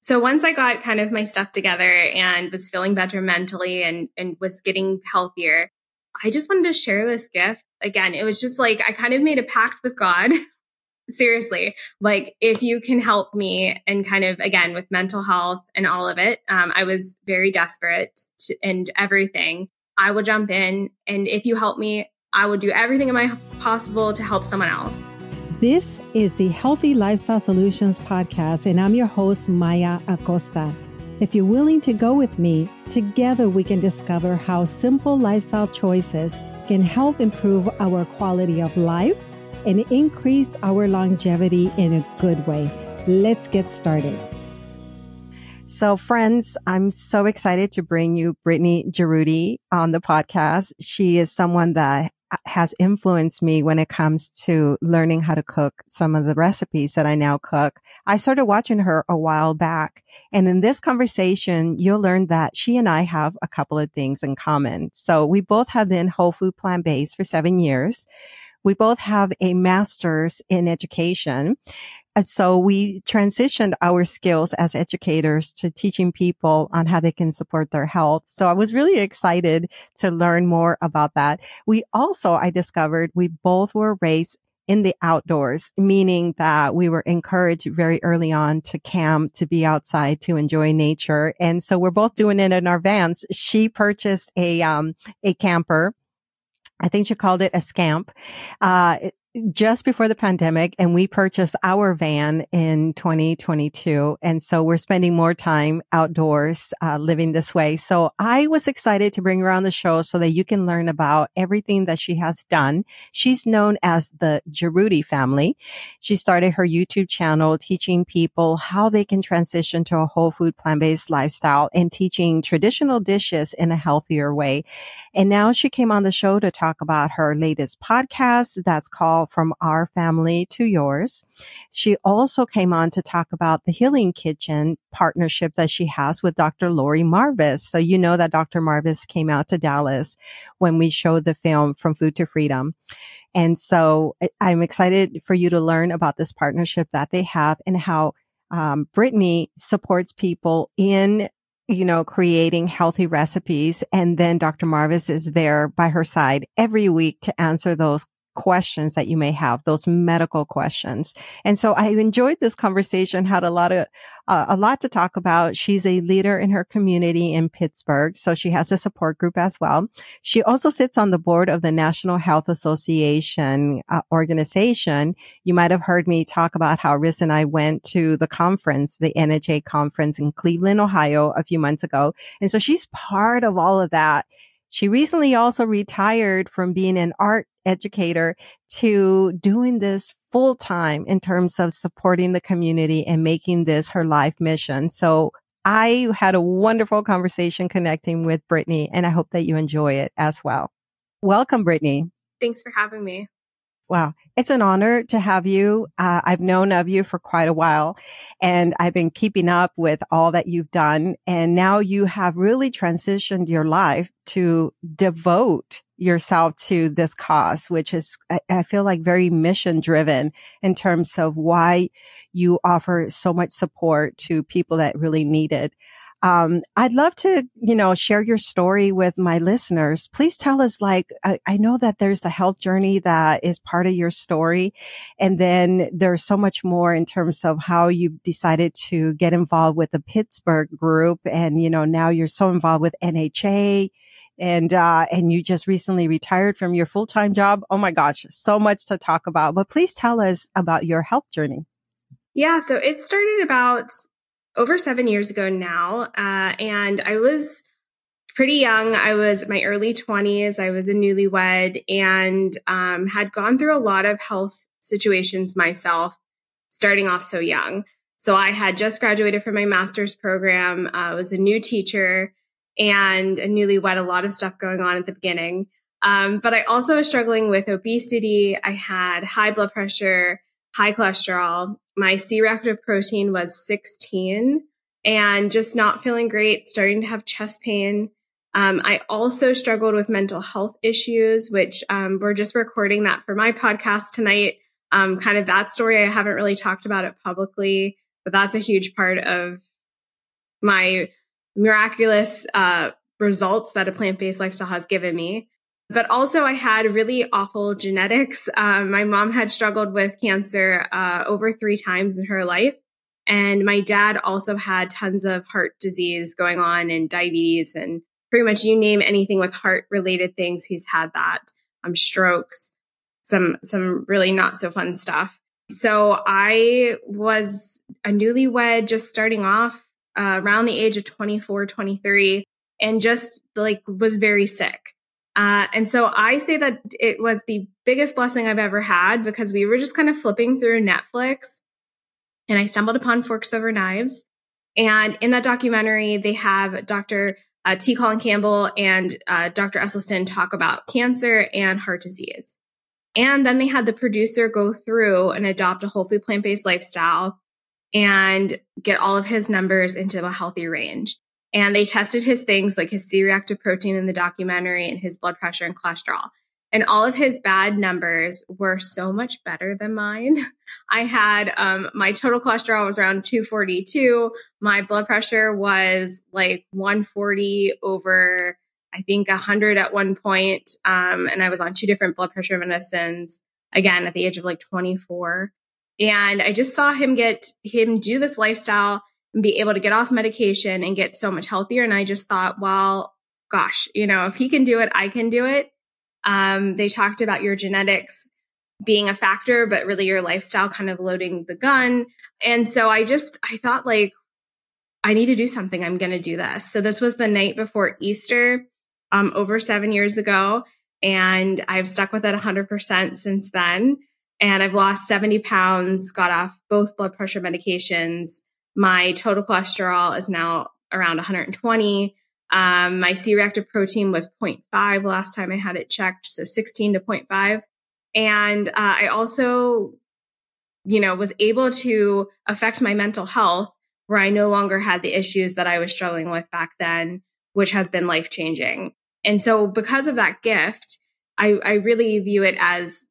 So once I got kind of my stuff together and was feeling better mentally and, and was getting healthier, I just wanted to share this gift. Again, it was just like I kind of made a pact with God. Seriously, like if you can help me and kind of again with mental health and all of it, um, I was very desperate to, and everything. I will jump in, and if you help me, I will do everything in my possible to help someone else. This is the Healthy Lifestyle Solutions podcast, and I'm your host, Maya Acosta. If you're willing to go with me, together we can discover how simple lifestyle choices can help improve our quality of life and increase our longevity in a good way. Let's get started. So, friends, I'm so excited to bring you Brittany Jaroudi on the podcast. She is someone that has influenced me when it comes to learning how to cook some of the recipes that I now cook. I started watching her a while back. And in this conversation, you'll learn that she and I have a couple of things in common. So we both have been whole food plant based for seven years. We both have a master's in education. So we transitioned our skills as educators to teaching people on how they can support their health. So I was really excited to learn more about that. We also, I discovered we both were raised in the outdoors, meaning that we were encouraged very early on to camp, to be outside, to enjoy nature. And so we're both doing it in our vans. She purchased a, um, a camper I think she called it a scamp. Uh, just before the pandemic and we purchased our van in 2022. And so we're spending more time outdoors, uh, living this way. So I was excited to bring her on the show so that you can learn about everything that she has done. She's known as the Jaroudi family. She started her YouTube channel teaching people how they can transition to a whole food plant-based lifestyle and teaching traditional dishes in a healthier way. And now she came on the show to talk about her latest podcast that's called from our family to yours. She also came on to talk about the Healing Kitchen partnership that she has with Dr. Laurie Marbas. So you know that Dr. Marbas came out to Dallas when we showed the film From Food to Freedom. And so I'm excited for you to learn about this partnership that they have and how um, Brittany supports people in you know, creating healthy recipes. And then Dr. Marbas is there by her side every week to answer those questions that you may have, those medical questions. And so I enjoyed this conversation, had a lot of, uh, a lot to talk about. She's a leader in her community in Pittsburgh. So she has a support group as well. She also sits on the board of the National Health Association uh, organization. You might have heard me talk about how Riz and I went to the conference, the NHA conference in Cleveland, Ohio a few months ago. And so she's part of all of that. She recently also retired from being an art educator to doing this full time in terms of supporting the community and making this her life mission. So I had a wonderful conversation connecting with Brittany and I hope that you enjoy it as well. Welcome, Brittany. Thanks for having me. Wow. It's an honor to have you. Uh, I've known of you for quite a while and I've been keeping up with all that you've done. And now you have really transitioned your life to devote yourself to this cause, which is, I, I feel like very mission driven in terms of why you offer so much support to people that really need it. Um, I'd love to, you know, share your story with my listeners. Please tell us, like, I, I, know that there's the health journey that is part of your story. And then there's so much more in terms of how you decided to get involved with the Pittsburgh group. And, you know, now you're so involved with NHA and uh, and you just recently retired from your full time job. Oh my gosh, so much to talk about. But please tell us about your health journey. Yeah, so it started about over seven years ago now. Uh, and I was pretty young. I was my early 20s. I was a newlywed and um, had gone through a lot of health situations myself, starting off so young. So I had just graduated from my master's program. I uh, was a new teacher and a newlywed, a lot of stuff going on at the beginning. Um, but I also was struggling with obesity. I had high blood pressure, high cholesterol, my C reactive protein was 16 and just not feeling great, starting to have chest pain. Um, I also struggled with mental health issues, which um, we're just recording that for my podcast tonight. Um, kind of that story. I haven't really talked about it publicly, but that's a huge part of my miraculous uh, results that a plant based lifestyle has given me. But also, I had really awful genetics. Um, my mom had struggled with cancer uh, over three times in her life. And my dad also had tons of heart disease going on and diabetes and pretty much you name anything with heart related things. He's had that, um, strokes, some, some really not so fun stuff. So I was a newlywed just starting off uh, around the age of 24, 23 and just like was very sick. Uh, and so I say that it was the biggest blessing I've ever had because we were just kind of flipping through Netflix and I stumbled upon Forks Over Knives. And in that documentary, they have Dr. Uh, T. Colin Campbell and uh, Dr. Esselstyn talk about cancer and heart disease. And then they had the producer go through and adopt a whole food plant based lifestyle and get all of his numbers into a healthy range. And they tested his things like his C reactive protein in the documentary and his blood pressure and cholesterol and all of his bad numbers were so much better than mine. I had um, my total cholesterol was around 242. My blood pressure was like 140 over, I think 100 at one point. Um, and I was on two different blood pressure medicines again at the age of like 24. And I just saw him get him do this lifestyle be able to get off medication and get so much healthier. And I just thought, well, gosh, you know, if he can do it, I can do it. Um, they talked about your genetics being a factor, but really your lifestyle kind of loading the gun. And so I just, I thought like, I need to do something. I'm going to do this. So this was the night before Easter, um, over seven years ago. And I've stuck with it 100% since then. And I've lost 70 pounds, got off both blood pressure medications. My total cholesterol is now around 120. Um, my C reactive protein was 0.5 last time I had it checked, so 16 to 0.5. And uh, I also, you know, was able to affect my mental health where I no longer had the issues that I was struggling with back then, which has been life changing. And so because of that gift, I, I really view it as,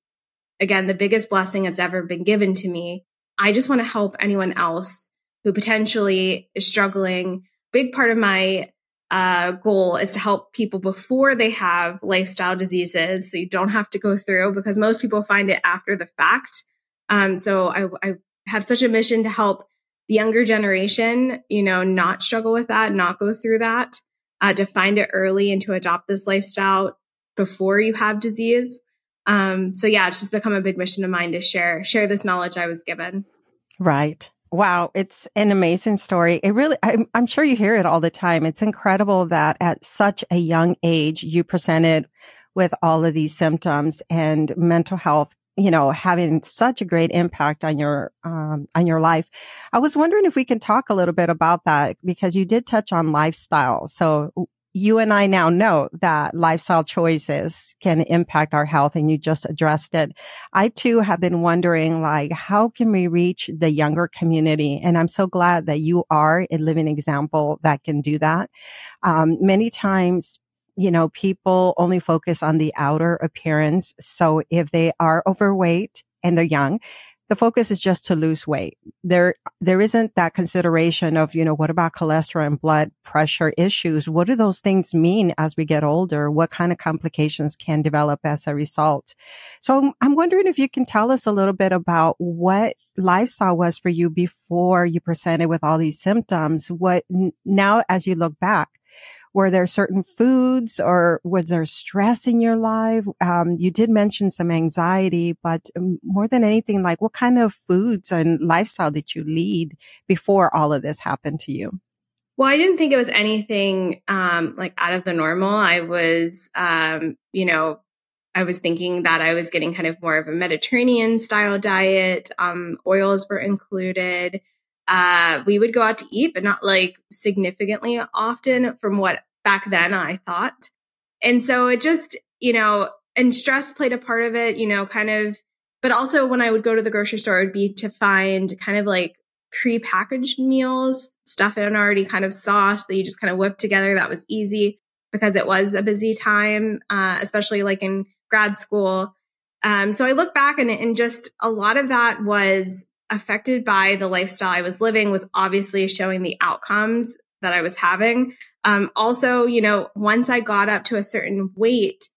again, the biggest blessing that's ever been given to me. I just want to help anyone else who potentially is struggling. Big part of my uh, goal is to help people before they have lifestyle diseases. So you don't have to go through because most people find it after the fact. Um, so I, I have such a mission to help the younger generation, you know, not struggle with that, not go through that, uh, to find it early and to adopt this lifestyle before you have disease. Um, so yeah, it's just become a big mission of mine to share, share this knowledge I was given. Right. Wow, it's an amazing story. It really, I'm, I'm, sure you hear it all the time. It's incredible that at such a young age, you presented with all of these symptoms and mental health, you know, having such a great impact on your, um, on your life. I was wondering if we can talk a little bit about that because you did touch on lifestyle. So you and I now know that lifestyle choices can impact our health and you just addressed it. I too have been wondering like, how can we reach the younger community? And I'm so glad that you are a living example that can do that. Um, many times you know, people only focus on the outer appearance. So if they are overweight and they're young, the focus is just to lose weight. There, there isn't that consideration of, you know, what about cholesterol and blood pressure issues? What do those things mean as we get older? What kind of complications can develop as a result? So I'm wondering if you can tell us a little bit about what lifestyle was for you before you presented with all these symptoms. What now, as you look back, were there certain foods or was there stress in your life? Um, you did mention some anxiety, but um, more than anything, like what kind of foods and lifestyle did you lead before all of this happened to you? Well, I didn't think it was anything um, like out of the normal. I was, um, you know, I was thinking that I was getting kind of more of a Mediterranean style diet. Um, oils were included. Uh, we would go out to eat, but not like significantly often from what back then I thought. And so it just, you know, and stress played a part of it, you know, kind of, but also when I would go to the grocery store, it would be to find kind of like pre-packaged meals, stuff in already kind of sauce that you just kind of whip together. That was easy because it was a busy time, uh, especially like in grad school. Um, so I look back and, and just a lot of that was affected by the lifestyle I was living was obviously showing the outcomes that I was having. Um, also, you know, once I got up to a certain weight,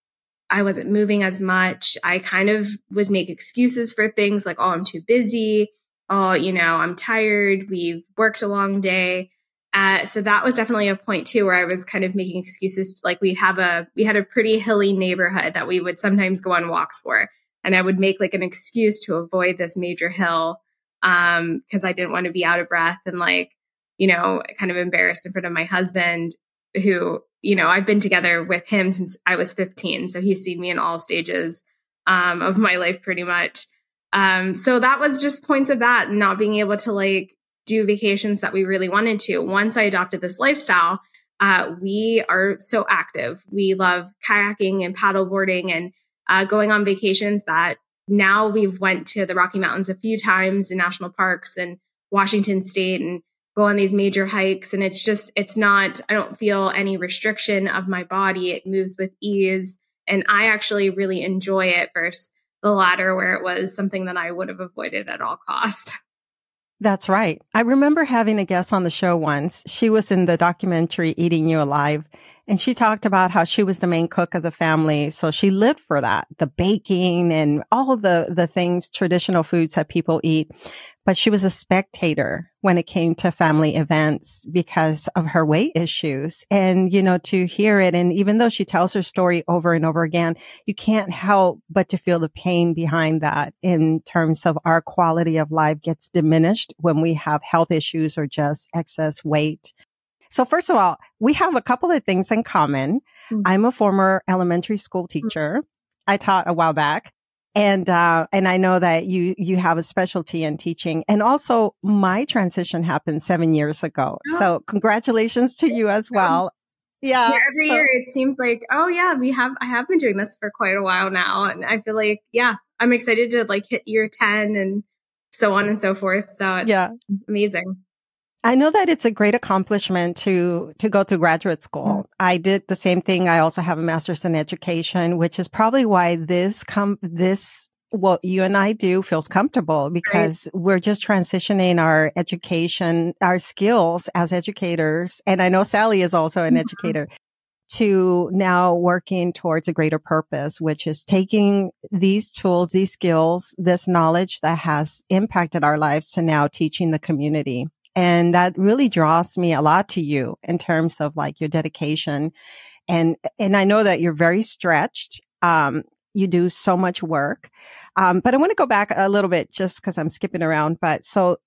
I wasn't moving as much. I kind of would make excuses for things like, oh, I'm too busy. Oh, you know, I'm tired. We've worked a long day. Uh, so that was definitely a point too where I was kind of making excuses. Like we have a we had a pretty hilly neighborhood that we would sometimes go on walks for, and I would make like an excuse to avoid this major hill um because I didn't want to be out of breath and like you know kind of embarrassed in front of my husband who you know I've been together with him since I was 15, so he's seen me in all stages um, of my life pretty much. Um, so that was just points of that, not being able to like do vacations that we really wanted to. Once I adopted this lifestyle, uh, we are so active. We love kayaking and paddleboarding and uh, going on vacations that now we've went to the Rocky Mountains a few times in national parks and Washington State and go on these major hikes. And it's just, it's not, I don't feel any restriction of my body. It moves with ease. And I actually really enjoy it versus the latter where it was something that I would have avoided at all cost. That's right. I remember having a guest on the show once. She was in the documentary Eating You Alive and she talked about how she was the main cook of the family. So she lived for that, the baking and all the, the things, traditional foods that people eat but she was a spectator when it came to family events because of her weight issues. And, you know, to hear it. And even though she tells her story over and over again, you can't help but to feel the pain behind that in terms of our quality of life gets diminished when we have health issues or just excess weight. So first of all, we have a couple of things in common. Mm-hmm. I'm a former elementary school teacher. I taught a while back and uh, and I know that you you have a specialty in teaching, and also my transition happened seven years ago. Oh. So congratulations to you as well. Yeah, yeah every so. year it seems like oh yeah we have I have been doing this for quite a while now, and I feel like yeah I'm excited to like hit year ten and so on and so forth. So yeah, amazing. I know that it's a great accomplishment to to go through graduate school. Mm-hmm. I did the same thing. I also have a master's in education, which is probably why this come this what you and I do feels comfortable because right. we're just transitioning our education, our skills as educators. And I know Sally is also an mm-hmm. educator to now working towards a greater purpose, which is taking these tools, these skills, this knowledge that has impacted our lives to now teaching the community. And that really draws me a lot to you in terms of like your dedication. And, and I know that you're very stretched. Um, you do so much work. Um, but I want to go back a little bit just because I'm skipping around. But so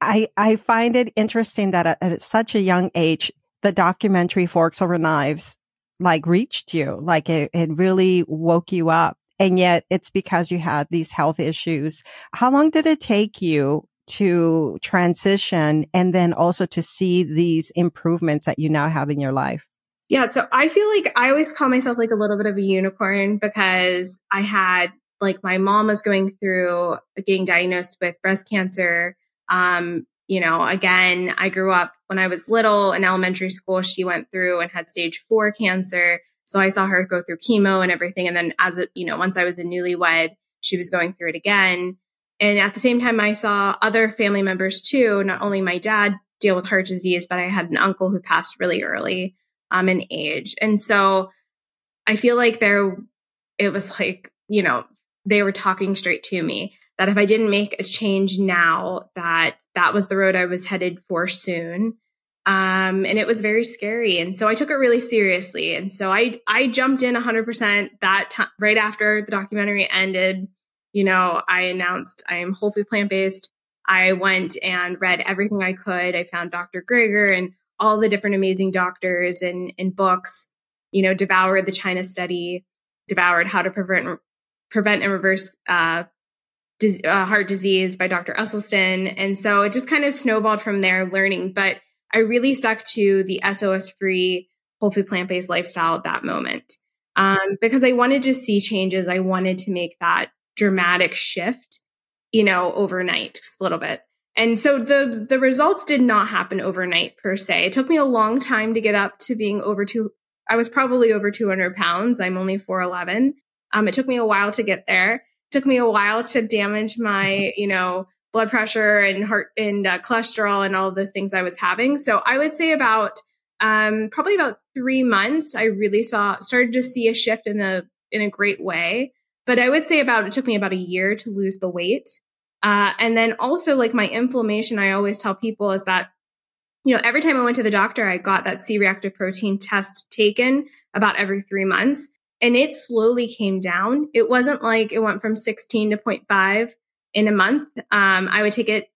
I, I find it interesting that at, at such a young age, the documentary Forks Over Knives like reached you, like it, it really woke you up. And yet it's because you had these health issues. How long did it take you to transition and then also to see these improvements that you now have in your life? Yeah. So I feel like I always call myself like a little bit of a unicorn because I had like my mom was going through getting diagnosed with breast cancer. Um, you know, again, I grew up when I was little in elementary school. She went through and had stage four cancer. So I saw her go through chemo and everything. And then as a, you know, once I was a newlywed, she was going through it again. And at the same time, I saw other family members too, not only my dad deal with heart disease, but I had an uncle who passed really early um, in age. And so I feel like there, it was like, you know, they were talking straight to me that if I didn't make a change now, that that was the road I was headed for soon. Um, and it was very scary. And so I took it really seriously. And so I, I jumped in 100% that time, right after the documentary ended you know, I announced I'm whole food plant based. I went and read everything I could. I found Dr. Greger and all the different amazing doctors and, and books, you know, devoured the China study, devoured how to prevent, prevent and reverse, uh, uh, heart disease by Dr. Esselstyn. And so it just kind of snowballed from there learning, but I really stuck to the SOS free whole food plant based lifestyle at that moment. Um, because I wanted to see changes. I wanted to make that dramatic shift, you know, overnight, just a little bit. And so the the results did not happen overnight per se. It took me a long time to get up to being over two. I was probably over 200 pounds. I'm only 4'11. Um, it took me a while to get there. It took me a while to damage my, you know, blood pressure and heart and uh, cholesterol and all of those things I was having. So I would say about um, probably about three months, I really saw started to see a shift in the in a great way. But I would say about it took me about a year to lose the weight. Uh, and then also like my inflammation, I always tell people is that you know, every time I went to the doctor, I got that C reactive protein test taken about every three months and it slowly came down. It wasn't like it went from 16 to 0.5 in a month. Um, I would take it,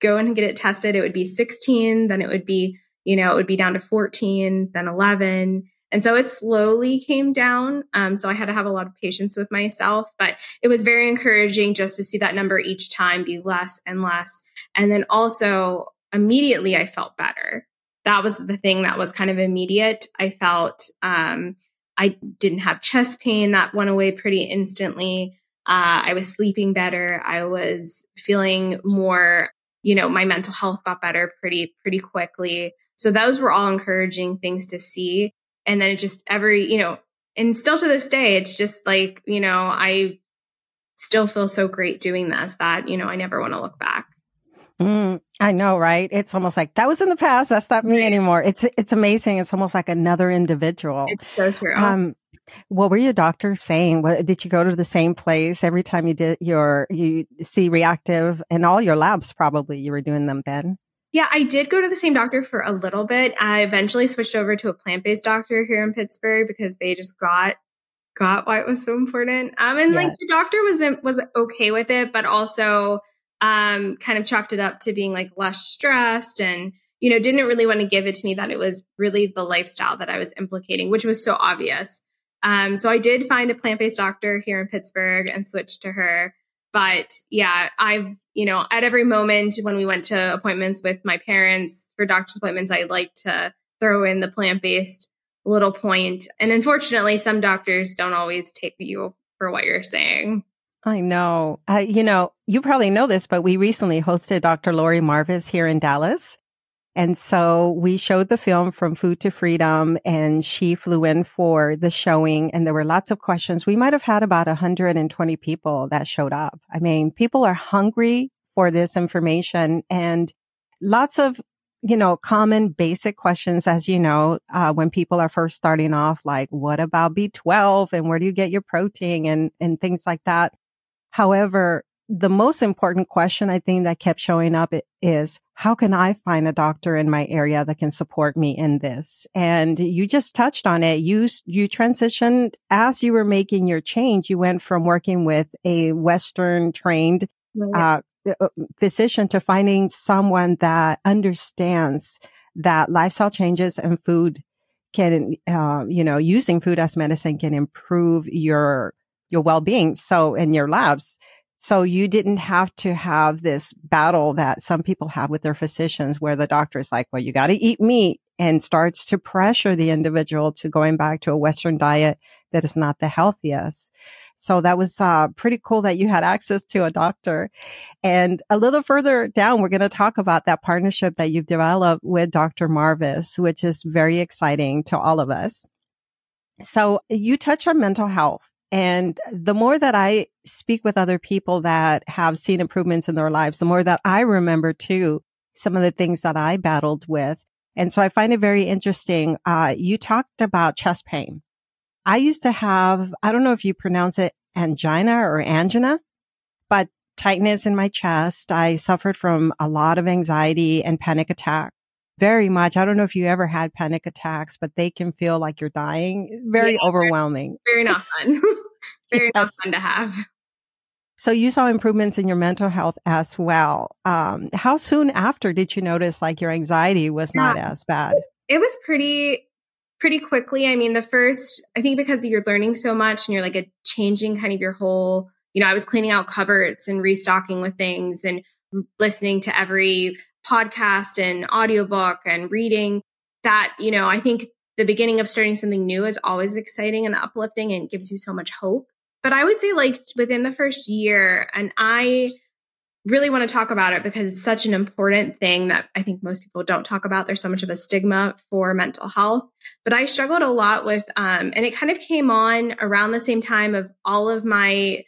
go and get it tested. It would be 16, then it would be, you know, it would be down to 14, then 11. And so it slowly came down. Um, so I had to have a lot of patience with myself, but it was very encouraging just to see that number each time be less and less. And then also immediately I felt better. That was the thing that was kind of immediate. I felt, um, I didn't have chest pain that went away pretty instantly. Uh, I was sleeping better. I was feeling more, you know, my mental health got better pretty, pretty quickly. So those were all encouraging things to see. And then it just every, you know, and still to this day, it's just like, you know, I still feel so great doing this that, you know, I never want to look back. Mm, I know, right? It's almost like that was in the past. That's not me anymore. It's it's amazing. It's almost like another individual. It's so true. Um, what were your doctors saying? What, did you go to the same place every time you did your you see reactive and all your labs? Probably you were doing them then. Yeah, I did go to the same doctor for a little bit. I eventually switched over to a plant based doctor here in Pittsburgh because they just got got why it was so important. Um, and like the doctor was was okay with it, but also um, kind of chalked it up to being like less stressed and you know didn't really want to give it to me that it was really the lifestyle that I was implicating, which was so obvious. Um, so I did find a plant based doctor here in Pittsburgh and switched to her. But yeah, I've, you know, at every moment when we went to appointments with my parents for doctor's appointments, I like to throw in the plant based little point. And unfortunately, some doctors don't always take you for what you're saying. I know. Uh, you know, you probably know this, but we recently hosted Dr. Laurie Marbas here in Dallas. And so we showed the film from Food to Freedom and she flew in for the showing and there were lots of questions. We might have had about 120 people that showed up. I mean, people are hungry for this information and lots of, you know, common basic questions, as you know, uh, when people are first starting off, like, what about B12 and where do you get your protein and, and things like that. However, the most important question I think that kept showing up is how can I find a doctor in my area that can support me in this? And you just touched on it. You, you transitioned as you were making your change. You went from working with a Western trained, uh, uh, physician to finding someone that understands that lifestyle changes and food can, uh, you know, using food as medicine can improve your, your well-being. So in your labs, so you didn't have to have this battle that some people have with their physicians where the doctor is like, well, you got to eat meat and starts to pressure the individual to going back to a Western diet that is not the healthiest. So that was uh, pretty cool that you had access to a doctor. And a little further down, we're going to talk about that partnership that you've developed with Dr. Marbas, which is very exciting to all of us. So you touch on mental health and the more that I speak with other people that have seen improvements in their lives, the more that I remember too, some of the things that I battled with. And so I find it very interesting. Uh, you talked about chest pain. I used to have, I don't know if you pronounce it angina or angina, but tightness in my chest. I suffered from a lot of anxiety and panic attack. Very much. I don't know if you ever had panic attacks, but they can feel like you're dying. Very yeah, overwhelming. Very, very not fun. very yes. fun to have. So you saw improvements in your mental health as well. Um, how soon after did you notice like your anxiety was yeah. not as bad? It was pretty pretty quickly. I mean, the first I think because you're learning so much and you're like a changing kind of your whole, you know, I was cleaning out cupboards and restocking with things and listening to every podcast and audiobook and reading that, you know, I think the beginning of starting something new is always exciting and uplifting and gives you so much hope. But I would say like within the first year, and I really want to talk about it because it's such an important thing that I think most people don't talk about. There's so much of a stigma for mental health, but I struggled a lot with, um, and it kind of came on around the same time of all of my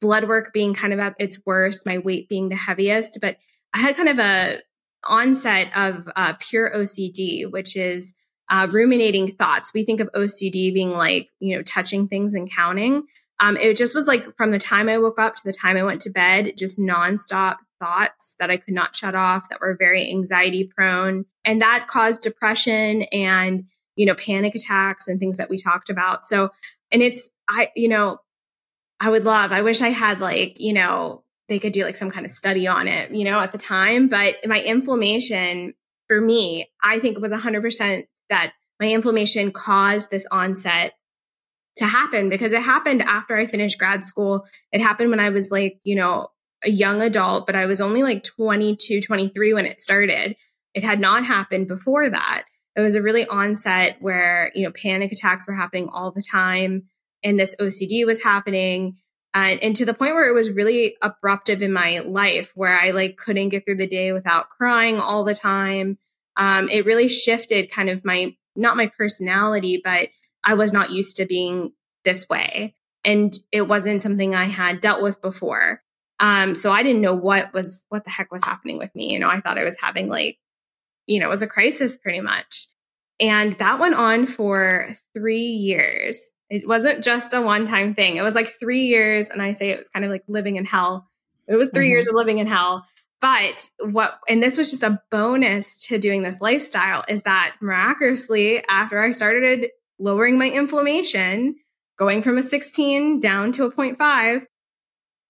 blood work being kind of at its worst, my weight being the heaviest, but I had kind of a onset of uh, pure OCD, which is uh, ruminating thoughts. We think of OCD being like, you know, touching things and counting. Um, it just was like from the time I woke up to the time I went to bed, just nonstop thoughts that I could not shut off that were very anxiety prone. And that caused depression and, you know, panic attacks and things that we talked about. So, and it's, I, you know, I would love, I wish I had like, you know, they could do like some kind of study on it, you know, at the time. But my inflammation for me, I think it was 100% that my inflammation caused this onset to happen because it happened after I finished grad school. It happened when I was like, you know, a young adult, but I was only like 22, 23 when it started. It had not happened before that. It was a really onset where, you know, panic attacks were happening all the time and this OCD was happening. And, and to the point where it was really abruptive in my life where I like couldn't get through the day without crying all the time. Um, it really shifted kind of my, not my personality, but I was not used to being this way. And it wasn't something I had dealt with before. Um, so I didn't know what was, what the heck was happening with me. You know, I thought I was having like, you know, it was a crisis pretty much. And that went on for three years. It wasn't just a one time thing. It was like three years. And I say it was kind of like living in hell. It was 3 mm-hmm. years of living in hell. But what, and this was just a bonus to doing this lifestyle is that miraculously, after I started lowering my inflammation, going from a 16 down to a 0.5,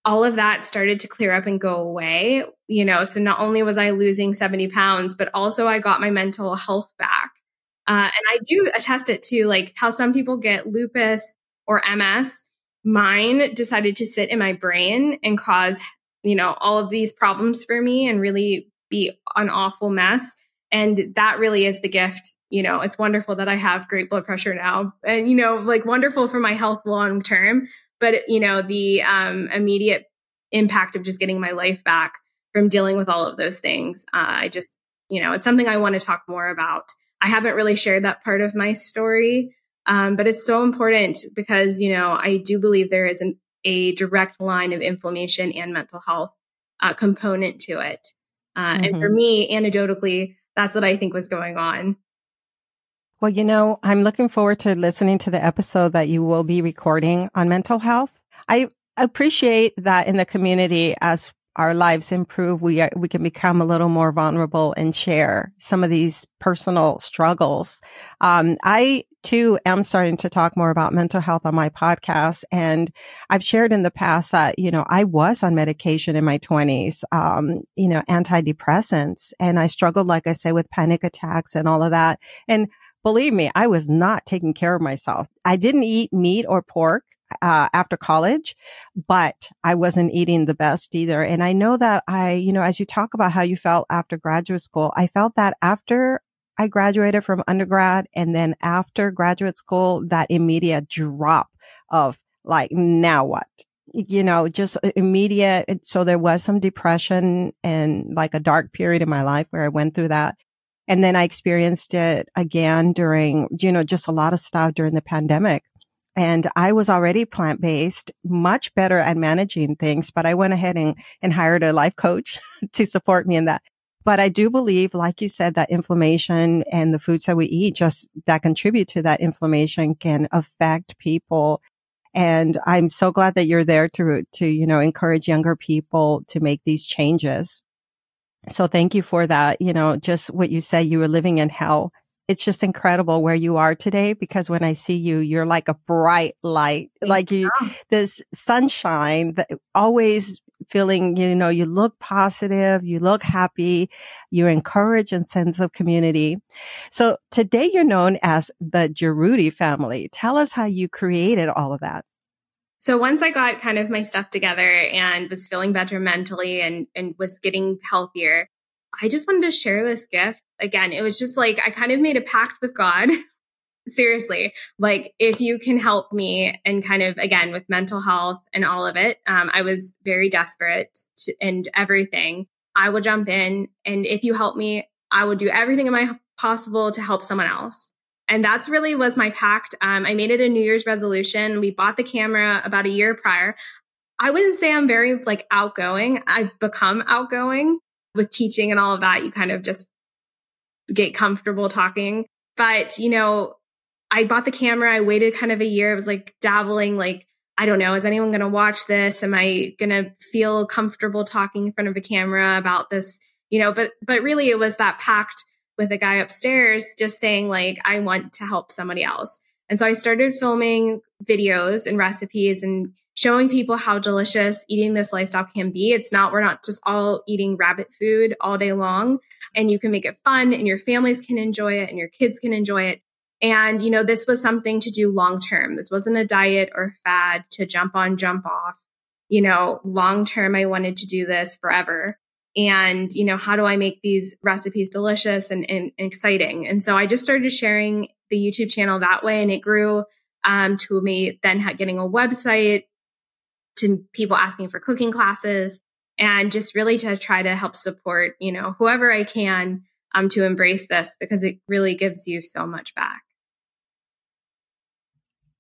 all of that started to clear up and go away. You know, so not only was I losing 70 pounds, but also I got my mental health back. Uh, and I do attest it to like how some people get lupus or MS. Mine decided to sit in my brain and cause, you know, all of these problems for me and really be an awful mess. And that really is the gift. You know, it's wonderful that I have great blood pressure now and, you know, like wonderful for my health long term. But, you know, the um, immediate impact of just getting my life back from dealing with all of those things, uh, I just, you know, it's something I want to talk more about. I haven't really shared that part of my story, um, but it's so important because, you know, I do believe there is an, a direct line of inflammation and mental health uh, component to it. Uh, mm-hmm. And for mm-hmm. me, anecdotally, that's what I think was going on. Well, you know, I'm looking forward to listening to the episode that you will be recording on mental health. I appreciate that in the community as our lives improve, we are, we can become a little more vulnerable and share some of these personal struggles. Um, I too am starting to talk more about mental health on my podcast. And I've shared in the past that, you know, I was on medication in my twenties, um, you know, antidepressants and I struggled, like I say, with panic attacks and all of that. And believe me, I was not taking care of myself. I didn't eat meat or pork uh, after college, but I wasn't eating the best either. And I know that I, you know, as you talk about how you felt after graduate school, I felt that after I graduated from undergrad and then after graduate school, that immediate drop of like, now what? You know, just uh, immediate. So there was some depression and like a dark period in my life where I went through that. And then I experienced it again during, you know, just a lot of stuff during the pandemic and I was already plant based, much better at managing things, but I went ahead and, and hired a life coach to support me in that. But I do believe, like you said, that inflammation and the foods that we eat just that contribute to that inflammation can affect people. And I'm so glad that you're there to, to, you know, encourage younger people to make these changes. So thank you for that. You know, just what you said, you were living in hell it's just incredible where you are today because when I see you, you're like a bright light, like you, this sunshine that always feeling, you know, you look positive, you look happy, you encourage and sense of community. So today you're known as the Jaroudi family. Tell us how you created all of that. So once I got kind of my stuff together and was feeling better mentally and, and was getting healthier, I just wanted to share this gift. Again, it was just like I kind of made a pact with God. Seriously, like if you can help me and kind of again with mental health and all of it, um, I was very desperate to, and everything. I will jump in, and if you help me, I will do everything in my possible to help someone else. And that's really was my pact. Um, I made it a New Year's resolution. We bought the camera about a year prior. I wouldn't say I'm very like outgoing. I've become outgoing with teaching and all of that. You kind of just get comfortable talking. But, you know, I bought the camera. I waited kind of a year. I was like dabbling, like, I don't know, is anyone going to watch this? Am I going to feel comfortable talking in front of a camera about this? You know, but, but really it was that pact with a guy upstairs just saying, like, I want to help somebody else. And so I started filming videos and recipes and showing people how delicious eating this lifestyle can be. It's not, we're not just all eating rabbit food all day long and you can make it fun and your families can enjoy it and your kids can enjoy it. And, you know, this was something to do long term. This wasn't a diet or fad to jump on, jump off. You know, long term, I wanted to do this forever. And, you know, how do I make these recipes delicious and, and, exciting? And so I just started sharing the YouTube channel that way and it grew um, to me then getting a website to people asking for cooking classes and just really to try to help support, you know, whoever I can um, to embrace this because it really gives you so much back.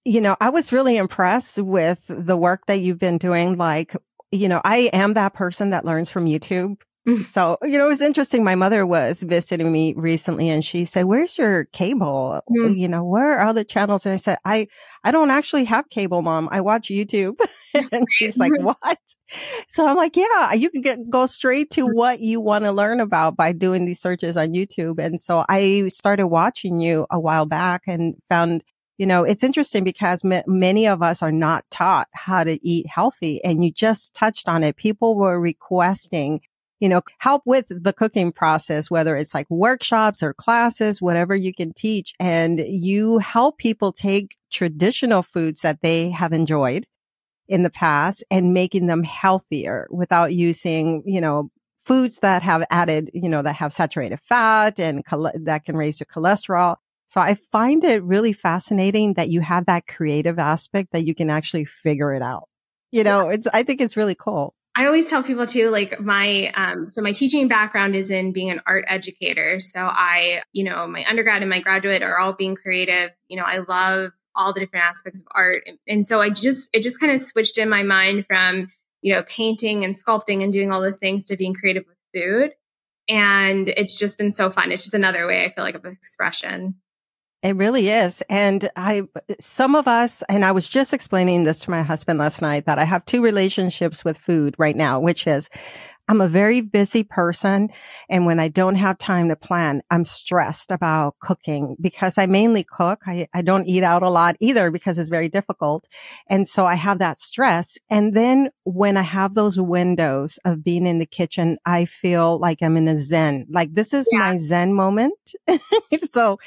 You know, I was really impressed with the work that you've been doing. Like, you know, I am that person that learns from YouTube. Mm-hmm. So, you know, it was interesting. My mother was visiting me recently and she said, where's your cable? Mm. You know, where are the channels? And I said, I, I don't actually have cable, mom. I watch YouTube. and she's like, what? So I'm like, yeah, you can get, go straight to mm. what you want to learn about by doing these searches on YouTube. And so I started watching you a while back and found you know, it's interesting because m- many of us are not taught how to eat healthy. And you just touched on it. People were requesting you know, help with the cooking process, whether it's like workshops or classes, whatever you can teach. And you help people take traditional foods that they have enjoyed in the past and making them healthier without using, you know, foods that have added, you know, that have saturated fat and that can raise your cholesterol. So I find it really fascinating that you have that creative aspect that you can actually figure it out. You know, it's, I think it's really cool. I always tell people too, like my, um, so my teaching background is in being an art educator. So I, you know, my undergrad and my graduate are all being creative. You know, I love all the different aspects of art. And, and so I just, it just kind of switched in my mind from, you know, painting and sculpting and doing all those things to being creative with food. And it's just been so fun. It's just another way I feel like of expression. It really is. And I, some of us, and I was just explaining this to my husband last night that I have two relationships with food right now, which is I'm a very busy person. And when I don't have time to plan, I'm stressed about cooking because I mainly cook. I, I don't eat out a lot either because it's very difficult. And so I have that stress. And then when I have those windows of being in the kitchen, I feel like I'm in a Zen, like this is yeah. my Zen moment. so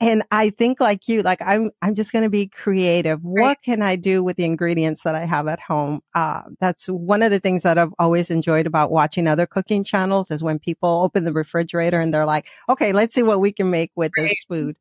and I think like you, like I'm, I'm just going to be creative. Right. What can I do with the ingredients that I have at home? Uh, that's one of the things that I've always enjoyed about watching other cooking channels is when people open the refrigerator and they're like, okay, let's see what we can make with right. this food.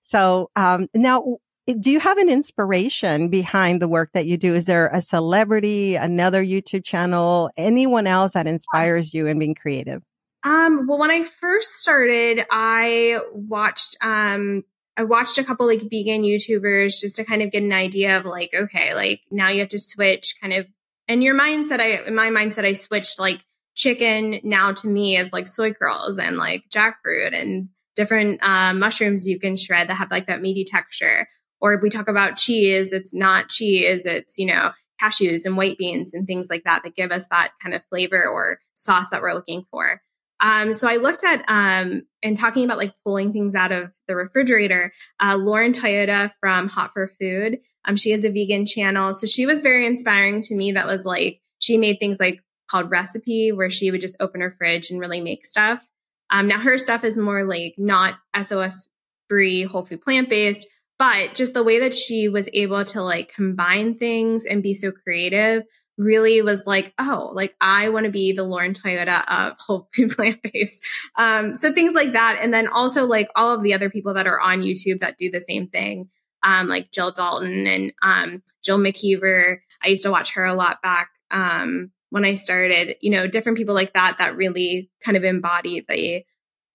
So, um, now do you have an inspiration behind the work that you do? Is there a celebrity, another YouTube channel, anyone else that inspires you in being creative? Um, well, when I first started, I watched, um, I watched a couple like vegan YouTubers just to kind of get an idea of like, okay, like now you have to switch kind of, and your mindset, I, in my mindset, I switched like chicken now to me as like soy curls and like jackfruit and different uh, mushrooms you can shred that have like that meaty texture. Or we talk about cheese, it's not cheese, it's, you know, cashews and white beans and things like that that give us that kind of flavor or sauce that we're looking for. Um, so I looked at um, and talking about like pulling things out of the refrigerator. Uh, Lauren Toyota from Hot for Food. Um, she has a vegan channel, so she was very inspiring to me. That was like she made things like called recipe, where she would just open her fridge and really make stuff. Um, now her stuff is more like not SOS free, whole food plant based, but just the way that she was able to like combine things and be so creative really was like, oh, like I want to be the Lauren Toyota of whole food plant based. Um, so things like that. And then also like all of the other people that are on YouTube that do the same thing. Um, like Jill Dalton and um, Jill McKeever. I used to watch her a lot back um, when I started, you know, different people like that that really kind of embody the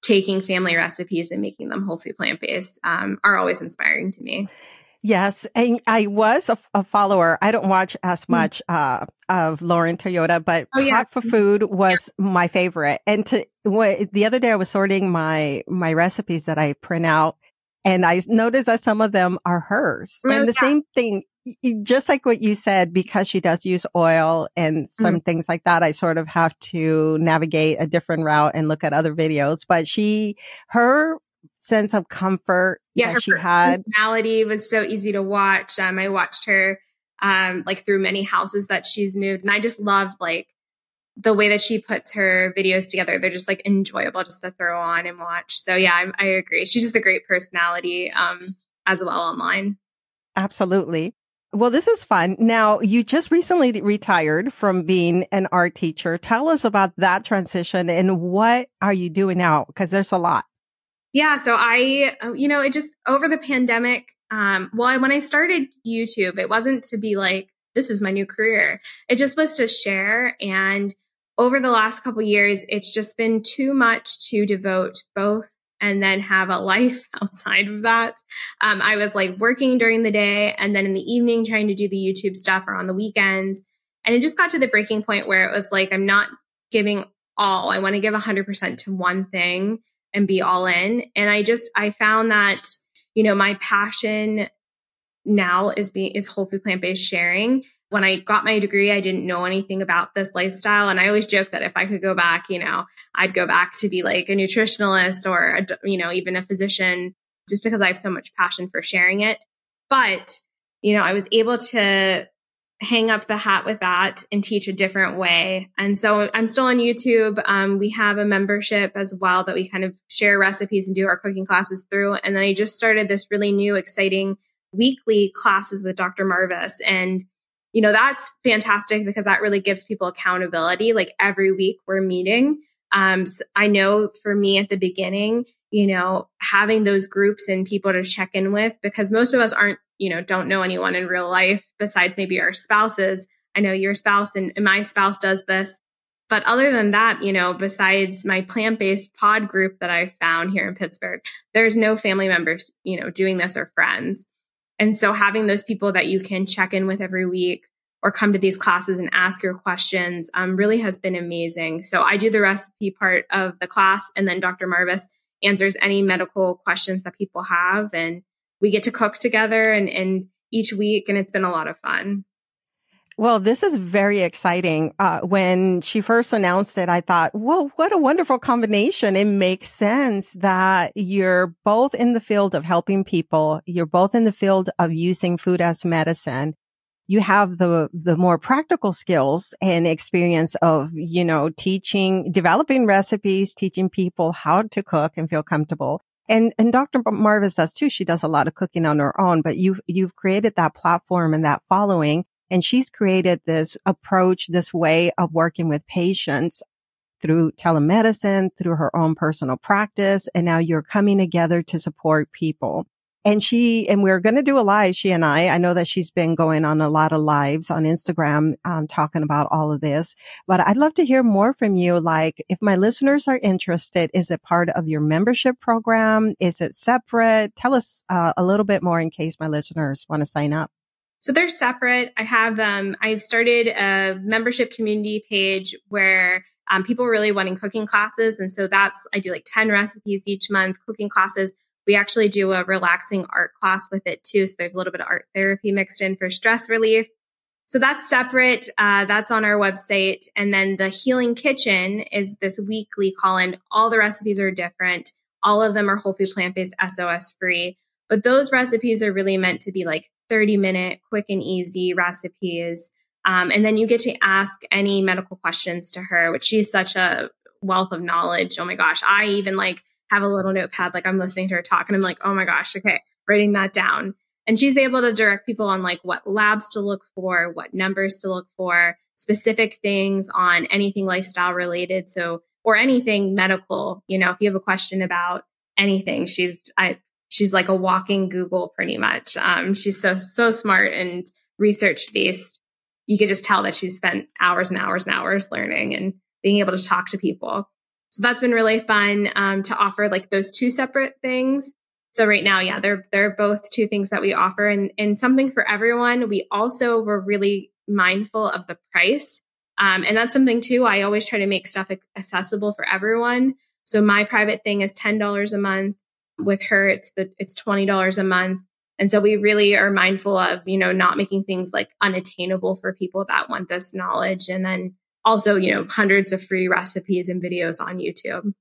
taking family recipes and making them whole food plant based um, are always inspiring to me. Yes, and I was a, a, follower. I don't watch as hmm. much uh, of Lauren Toyota, but oh, yeah. Hot for Food was yeah. my favorite. And to what, the other day, I was sorting my my recipes that I print out, and I noticed that some of them are hers. Oh, and the yeah. same thing, just like what you said, because she does use oil and some mm. things like that, I sort of have to navigate a different route and look at other videos. But she, her sense of comfort yeah, her she had. Personality was so easy to watch. Um, I watched her um, like through many houses that she's moved, and I just loved like the way that she puts her videos together. They're just like enjoyable just to throw on and watch. So yeah, I, I agree. She's just a great personality um, as well online. Absolutely. Well, this is fun. Now, you just recently retired from being an art teacher. Tell us about that transition and what are you doing now? Because there's a lot. Yeah. So I, uh, you know, it just over the pandemic, um, well, when I started YouTube, it wasn't to be like, this is my new career. It just was to share. And over the last couple years, it's just been too much to devote both and then have a life outside of that. Um, I was like working during the day and then in the evening trying to do the YouTube stuff or on the weekends. And it just got to the breaking point where it was like, I'm not giving all. I want to give 100% to one thing and be all in. And I just, I found that, you know, my passion now is being, is whole food plant based sharing. When I got my degree, I didn't know anything about this lifestyle. And I always joke that if I could go back, you know, I'd go back to be like a nutritionalist or, a, you know, even a physician just because I have so much passion for sharing it. But, you know, I was able to hang up the hat with that and teach a different way. And so I'm still on YouTube. Um, we have a membership as well that we kind of share recipes and do our cooking classes through. And then I just started this really new, exciting weekly classes with Dr. Marbas. And, you know, that's fantastic because that really gives people accountability. Like every week we're meeting. Um, so I know for me at the beginning, you know, having those groups and people to check in with, because most of us aren't you know, don't know anyone in real life besides maybe our spouses. I know your spouse and my spouse does this. But other than that, you know, besides my plant based pod group that I found here in Pittsburgh, there's no family members, you know, doing this or friends. And so having those people that you can check in with every week or come to these classes and ask your questions um, really has been amazing. So I do the recipe part of the class, and then Dr. Marbas answers any medical questions that people have. And we get to cook together and, and each week, and it's been a lot of fun. Well, this is very exciting. Uh, when she first announced it, I thought, well, what a wonderful combination. It makes sense that you're both in the field of helping people. You're both in the field of using food as medicine. You have the, the more practical skills and experience of, you know, teaching, developing recipes, teaching people how to cook and feel comfortable. And, and Dr. Marbas does too. She does a lot of cooking on her own, but you've, you've created that platform and that following. And she's created this approach, this way of working with patients through telemedicine, through her own personal practice. And now you're coming together to support people. And she, and we're going to do a live, she and I. I know that she's been going on a lot of lives on Instagram, um, talking about all of this, but I'd love to hear more from you. Like, if my listeners are interested, is it part of your membership program? Is it separate? Tell us uh, a little bit more in case my listeners want to sign up. So they're separate. I have, um, I've started a membership community page where um, people really wanting cooking classes. And so that's, I do like 10 recipes each month, cooking classes we actually do a relaxing art class with it too. So there's a little bit of art therapy mixed in for stress relief. So that's separate. Uh, that's on our website. And then the Healing Kitchen is this weekly call in. All the recipes are different. All of them are whole food plant based SOS free. But those recipes are really meant to be like 30 minute, quick and easy recipes. Um, and then you get to ask any medical questions to her, which she's such a wealth of knowledge. Oh my gosh. I even like have a little notepad, like I'm listening to her talk and I'm like, oh my gosh, okay, writing that down. And she's able to direct people on like what labs to look for, what numbers to look for, specific things on anything lifestyle related. So, or anything medical, you know, if you have a question about anything, she's, I, she's like a walking Google pretty much. Um, she's so, so smart and research based. You could just tell that she's spent hours and hours and hours learning and being able to talk to people. So that's been really fun um, to offer like those two separate things. So right now, yeah, they're they're both two things that we offer and and something for everyone. We also were really mindful of the price. Um, and that's something too. I always try to make stuff accessible for everyone. So my private thing is $10 a month. With her, it's the, it's $20 a month. And so we really are mindful of, you know, not making things like unattainable for people that want this knowledge. And then also, you know, hundreds of free recipes and videos on YouTube.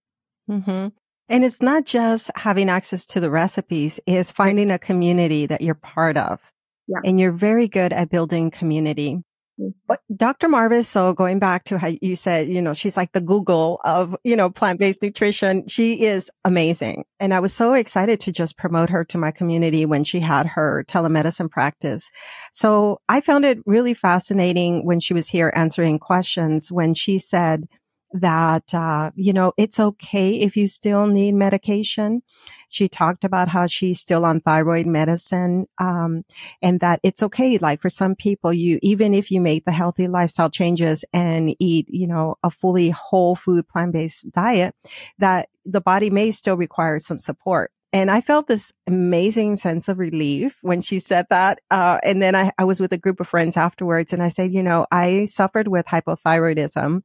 Mm-hmm. And it's not just having access to the recipes, it's finding a community that you're part of. Yeah. And you're very good at building community. But Dr. Marbas, so going back to how you said, you know, she's like the Google of, you know, plant-based nutrition. She is amazing. And I was so excited to just promote her to my community when she had her telemedicine practice. So I found it really fascinating when she was here answering questions when she said, that, uh, you know, it's okay if you still need medication. She talked about how she's still on thyroid medicine, um, and that it's okay. Like for some people, you, even if you make the healthy lifestyle changes and eat, you know, a fully whole food plant-based diet, that the body may still require some support. And I felt this amazing sense of relief when she said that. Uh, and then I, I was with a group of friends afterwards and I said, you know, I suffered with hypothyroidism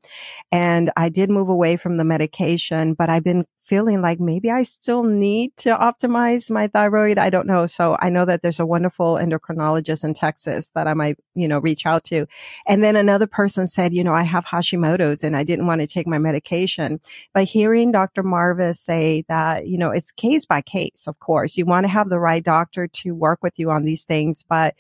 and I did move away from the medication, but I've been feeling like maybe I still need to optimize my thyroid. I don't know. So I know that there's a wonderful endocrinologist in Texas that I might, you know, reach out to. And then another person said, you know, I have Hashimoto's and I didn't want to take my medication. But hearing Dr. Marbas say that, you know, it's case by case, of course. You want to have the right doctor to work with you on these things, but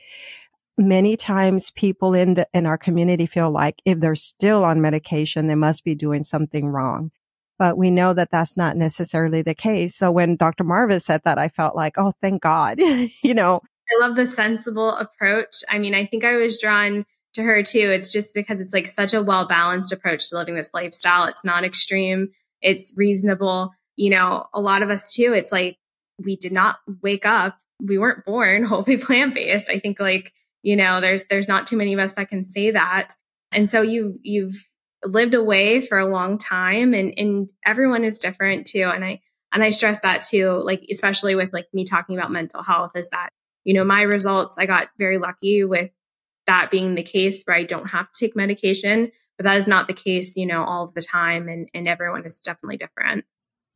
many times people in the in our community feel like if they're still on medication they must be doing something wrong but we know that that's not necessarily the case. So when Dr. Marbas said that, I felt like, oh, thank God, you know. I love the sensible approach. I mean, I think I was drawn to her too. It's just because it's like such a well balanced approach to living this lifestyle. It's not extreme, it's reasonable. You know, a lot of us too, it's like we did not wake up, we weren't born wholly plant based. I think like, you know, there's there's not too many of us that can say that. And so you've you've lived away for a long time and and everyone is different too and i and i stress that too like especially with like me talking about mental health is that you know my results i got very lucky with that being the case where i don't have to take medication but that is not the case you know all of the time and and everyone is definitely different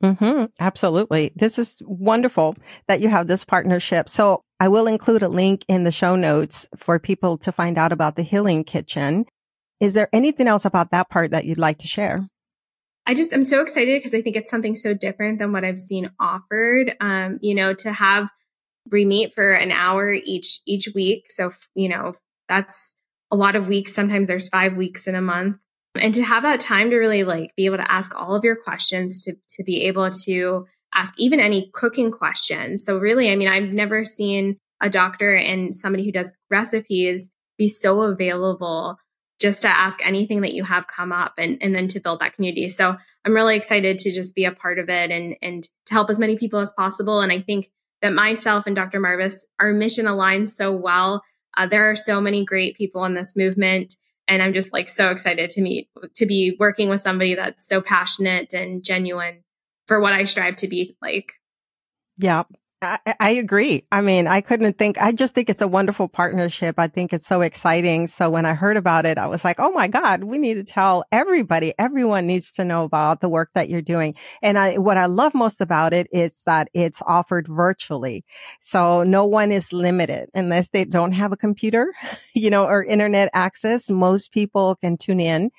Mm-hmm, absolutely. This is wonderful that you have this partnership. So I will include a link in the show notes for people to find out about the Healing Kitchen. Is there anything else about that part that you'd like to share? I just am so excited because I think it's something so different than what I've seen offered. Um, you know, to have we meet for an hour each each week. So you know, that's a lot of weeks. Sometimes there's five weeks in a month. And to have that time to really like be able to ask all of your questions, to to be able to ask even any cooking questions. So really, I mean, I've never seen a doctor and somebody who does recipes be so available just to ask anything that you have come up and, and then to build that community. So I'm really excited to just be a part of it and, and to help as many people as possible. And I think that myself and Dr. Marbas, our mission aligns so well. Uh, there are so many great people in this movement. And I'm just like so excited to meet, to be working with somebody that's so passionate and genuine for what I strive to be like. Yeah, I, agree. I mean, I couldn't think, I just think it's a wonderful partnership. I think it's so exciting. So when I heard about it, I was like, oh my God, we need to tell everybody. Everyone needs to know about the work that you're doing. And I, what I love most about it is that it's offered virtually. So no one is limited unless they don't have a computer, you know, or internet access. Most people can tune in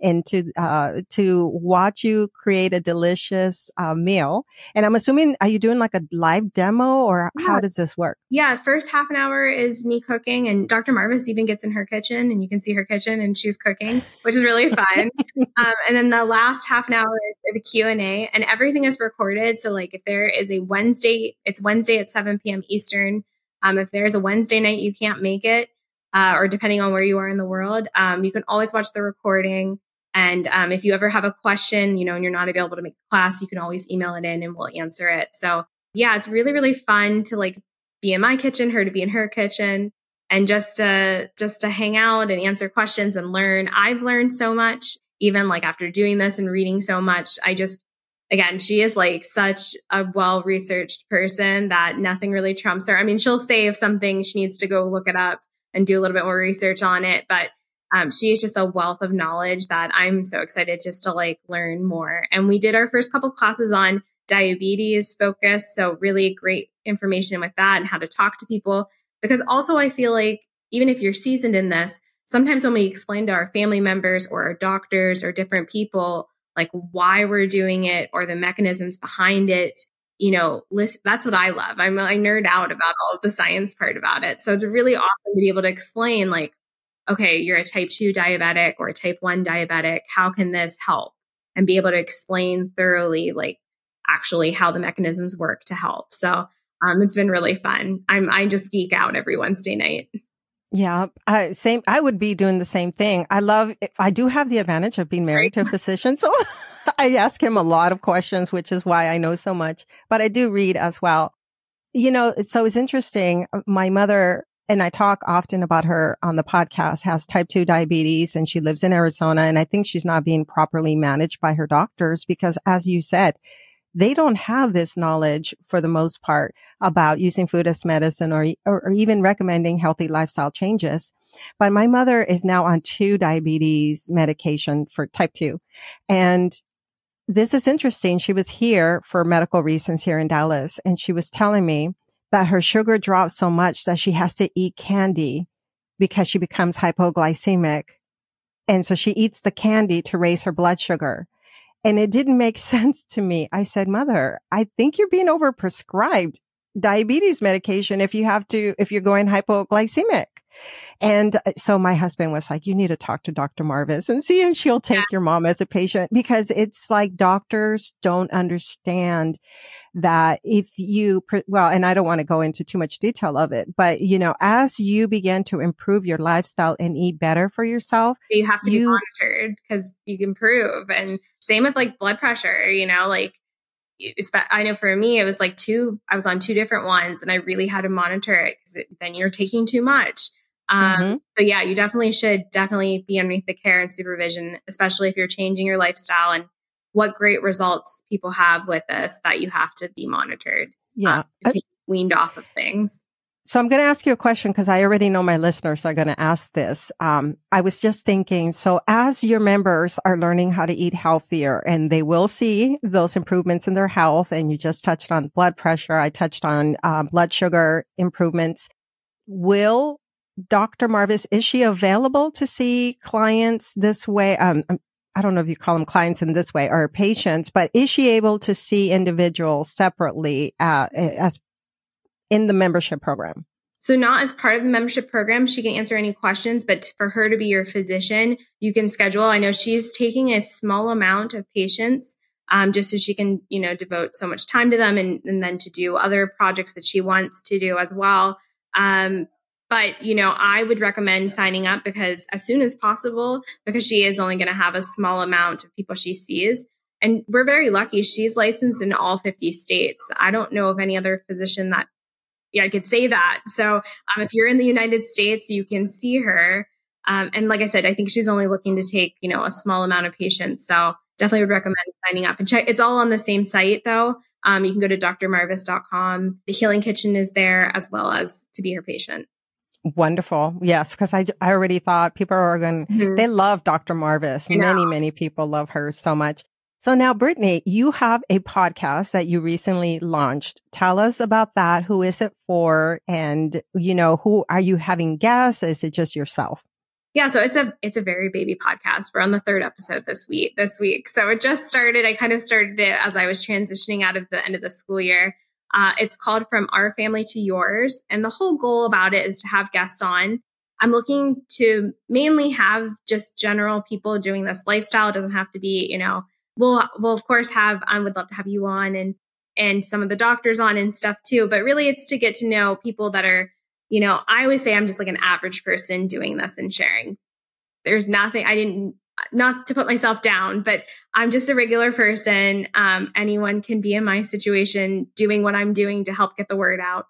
and to uh, to watch you create a delicious uh, meal. And I'm assuming, are you doing like a live demo or yeah. how does this work? Yeah, first half an hour is me cooking, and Dr. Marbas even gets in her kitchen, and you can see her kitchen, and she's cooking, which is really fun. um, and then the last half an hour is the Q and A, and everything is recorded. So like if there is a Wednesday, it's Wednesday at 7 p.m. Eastern. Um, if there's a Wednesday night you can't make it, uh, or depending on where you are in the world, um, you can always watch the recording. And um, if you ever have a question, you know, and you're not available to make class, you can always email it in and we'll answer it. So yeah, it's really, really fun to like be in my kitchen, her to be in her kitchen and just to, just to hang out and answer questions and learn. I've learned so much, even like after doing this and reading so much. I just, again, she is like such a well researched person that nothing really trumps her. I mean, she'll say if something she needs to go look it up and do a little bit more research on it, but um, she is just a wealth of knowledge that I'm so excited just to like learn more. And we did our first couple classes on diabetes focus. So really great information with that and how to talk to people. Because also I feel like even if you're seasoned in this, sometimes when we explain to our family members or our doctors or different people, like why we're doing it or the mechanisms behind it, you know, list, that's what I love. I'm, I nerd out about all the science part about it. So it's really awesome to be able to explain like, okay, you're a type 2 diabetic or a type 1 diabetic. How can this help? And be able to explain thoroughly, like actually how the mechanisms work to help. So um, it's been really fun. I'm I just geek out every Wednesday night. Yeah, I, same. I would be doing the same thing. I love. I do have the advantage of being married right. to a physician, so I ask him a lot of questions, which is why I know so much. But I do read as well. You know, so it's interesting. My mother and I talk often about her on the podcast, has type 2 diabetes and she lives in Arizona. And I think she's not being properly managed by her doctors because as you said, they don't have this knowledge for the most part about using food as medicine or, or, or even recommending healthy lifestyle changes. But my mother is now on two diabetes medication for type 2. And this is interesting. She was here for medical reasons here in Dallas and she was telling me that her sugar drops so much that she has to eat candy because she becomes hypoglycemic. And so she eats the candy to raise her blood sugar. And it didn't make sense to me. I said, mother, I think you're being overprescribed diabetes medication if you have to, if you're going hypoglycemic. And uh, so my husband was like, you need to talk to Dr. Marbas and see if she'll take yeah. your mom as a patient because it's like doctors don't understand that if you, well, and I don't want to go into too much detail of it, but you know, as you begin to improve your lifestyle and eat better for yourself, you have to you, be monitored because you can improve. And same with like blood pressure, you know, like I know for me, it was like two, I was on two different ones and I really had to monitor it because then you're taking too much. Um, mm-hmm. So yeah, you definitely should definitely be underneath the care and supervision, especially if you're changing your lifestyle and what great results people have with this that you have to be monitored. Yeah. Um, weaned off of things. So I'm going to ask you a question because I already know my listeners are going to ask this. Um, I was just thinking, so as your members are learning how to eat healthier and they will see those improvements in their health, and you just touched on blood pressure, I touched on um, blood sugar improvements. Will Dr. Marbas, is she available to see clients this way? Um, I don't know if you call them clients in this way or patients, but is she able to see individuals separately uh, as in the membership program? So not as part of the membership program, she can answer any questions, but for her to be your physician, you can schedule. I know she's taking a small amount of patients, um, just so she can, you know, devote so much time to them and, and then to do other projects that she wants to do as well. Um, but, you know, I would recommend signing up because as soon as possible, because she is only going to have a small amount of people she sees. And we're very lucky. She's licensed in all 50 states. I don't know of any other physician that, yeah, I could say that. So um, if you're in the United States, you can see her. Um, and like I said, I think she's only looking to take, you know, a small amount of patients. So definitely would recommend signing up and check. It's all on the same site though. Um, you can go to drmarbas.com. The Healing Kitchen is there as well as to be her patient. Wonderful. Yes. Cause I, I already thought people are going, mm-hmm. they love Dr. Marbas. Many, many people love her so much. So now, Brittany, you have a podcast that you recently launched. Tell us about that. Who is it for? And, you know, who are you having guests? Is it just yourself? Yeah, so it's a it's a very baby podcast. We're on the third episode this week. This week, so it just started. I kind of started it as I was transitioning out of the end of the school year, uh, it's called From Our Family to Yours. And the whole goal about it is to have guests on. I'm looking to mainly have just general people doing this lifestyle. It doesn't have to be, you know, we'll, we'll of course have, I would love to have you on and, and some of the doctors on and stuff too. But really it's to get to know people that are, you know, I always say I'm just like an average person doing this and sharing. There's nothing, I didn't not to put myself down, but I'm just a regular person. Um, anyone can be in my situation doing what I'm doing to help get the word out.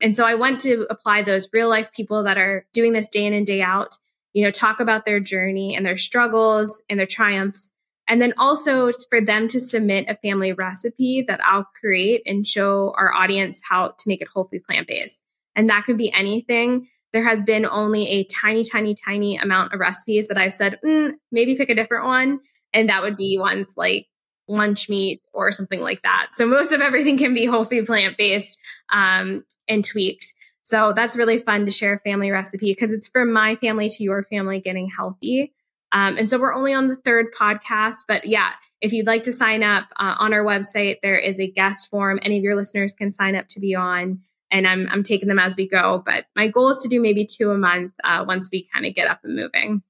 And so I want to apply those real life people that are doing this day in and day out, you know, talk about their journey and their struggles and their triumphs And then also for them to submit a family recipe that I'll create and show our audience how to make it whole food plant based. And that could be anything. There has been only a tiny, tiny, tiny amount of recipes that I've said, mm, maybe pick a different one. And that would be ones like lunch meat or something like that. So most of everything can be whole food plant based um, and tweaked. So that's really fun to share a family recipe because it's from my family to your family getting healthy. Um, and so we're only on the third podcast, but yeah, if you'd like to sign up uh, on our website, there is a guest form. Any of your listeners can sign up to be on, and I'm I'm taking them as we go. But my goal is to do maybe two a month uh, once we kind of get up and moving.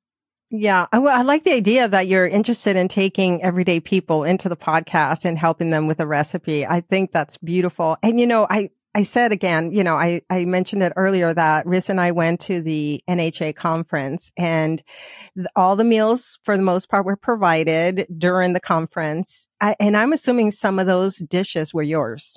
Yeah, I, I like the idea that you're interested in taking everyday people into the podcast and helping them with a recipe. I think that's beautiful. And you know, I I said again, you know, I, I mentioned it earlier that Riz and I went to the NHA conference and all the meals for the most part were provided during the conference. I, and I'm assuming some of those dishes were yours.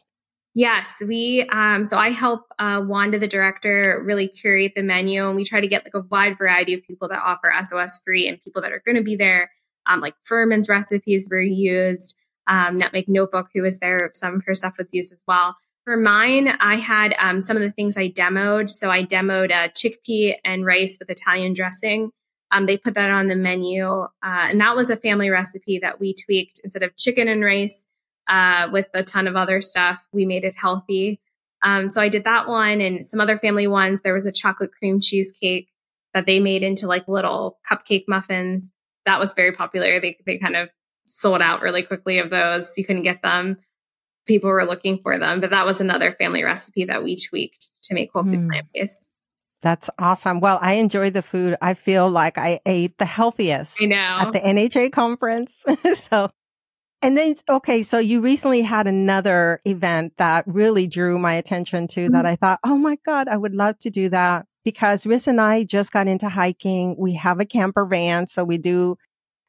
Yes, we, um, so I help, uh, Wanda, the director, really curate the menu and we try to get like a wide variety of people that offer SOS free and people that are going to be there. Um, like Fuhrman's recipes were used. Um, Nutmeg Notebook, who was there, some of her stuff was used as well. For mine, I had um, some of the things I demoed. So I demoed uh, chickpea and rice with Italian dressing. Um, they put that on the menu. Uh, and that was a family recipe that we tweaked instead of chicken and rice uh, with a ton of other stuff. We made it healthy. Um, so I did that one and some other family ones. There was a chocolate cream cheesecake that they made into like little cupcake muffins. That was very popular. They, they kind of sold out really quickly of those. You couldn't get them people were looking for them. But that was another family recipe that we tweaked to make whole food mm. plant based. That's awesome. Well, I enjoy the food. I feel like I ate the healthiest I know. at the NHA conference. so, and then, okay, so you recently had another event that really drew my attention to mm-hmm. that I thought, oh my God, I would love to do that because Riz and I just got into hiking. We have a camper van. So we do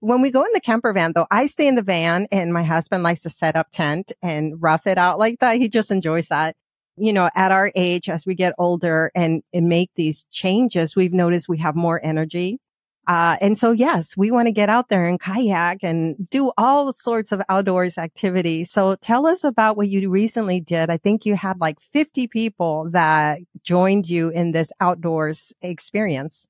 when we go in the camper van, though, I stay in the van and my husband likes to set up tent and rough it out like that. He just enjoys that. You know, at our age, as we get older and, and make these changes, we've noticed we have more energy. Uh, and so, yes, we want to get out there and kayak and do all sorts of outdoors activities. So tell us about what you recently did. I think you had like 50 people that joined you in this outdoors experience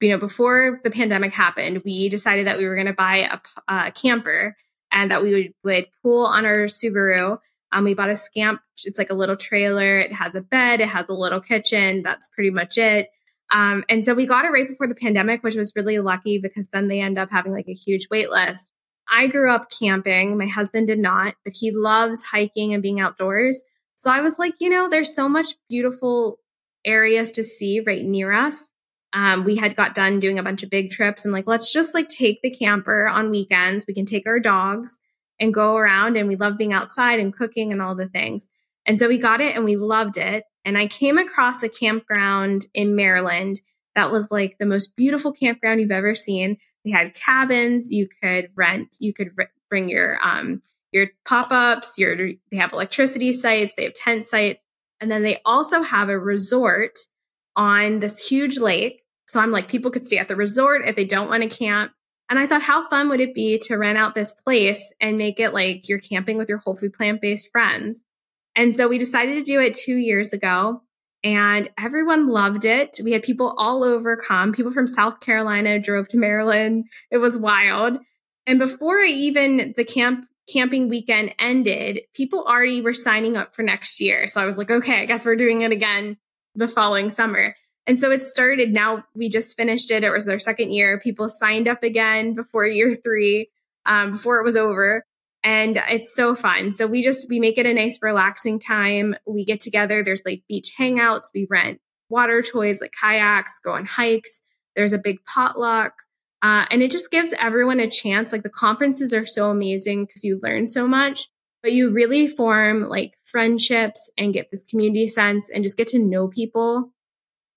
you know, before the pandemic happened, we decided that we were going to buy a, camper and that we would, would pool on our Subaru. Um, we bought a scamp. It's like a little trailer. It has a bed. It has a little kitchen. That's pretty much it. Um, and so we got it right before the pandemic, which was really lucky because then they end up having like a huge wait list. I grew up camping. My husband did not, but he loves hiking and being outdoors. So I was like, you know, there's so much beautiful areas to see right near us um, we had got done doing a bunch of big trips and like, let's just like take the camper on weekends. We can take our dogs and go around and we love being outside and cooking and all the things. And so we got it and we loved it. And I came across a campground in Maryland that was like the most beautiful campground you've ever seen. They had cabins you could rent, you could r- bring your, um, your pop-ups, your, they have electricity sites, they have tent sites. And then they also have a resort on this huge lake. So I'm like, people could stay at the resort if they don't want to camp. And I thought, how fun would it be to rent out this place and make it like you're camping with your whole food plant based friends? And so we decided to do it two years ago and everyone loved it. We had people all over come. People from South Carolina drove to Maryland. It was wild. And before even the camp camping weekend ended, people already were signing up for next year. So I was like, okay, I guess we're doing it again the following summer. And so it started. Now we just finished it. It was our second year. People signed up again before year three, um, before it was over. And it's so fun. So we just, we make it a nice, relaxing time. We get together. There's like beach hangouts. We rent water toys like kayaks, go on hikes. There's a big potluck. Uh, and it just gives everyone a chance. Like the conferences are so amazing because you learn so much but you really form like friendships and get this community sense and just get to know people.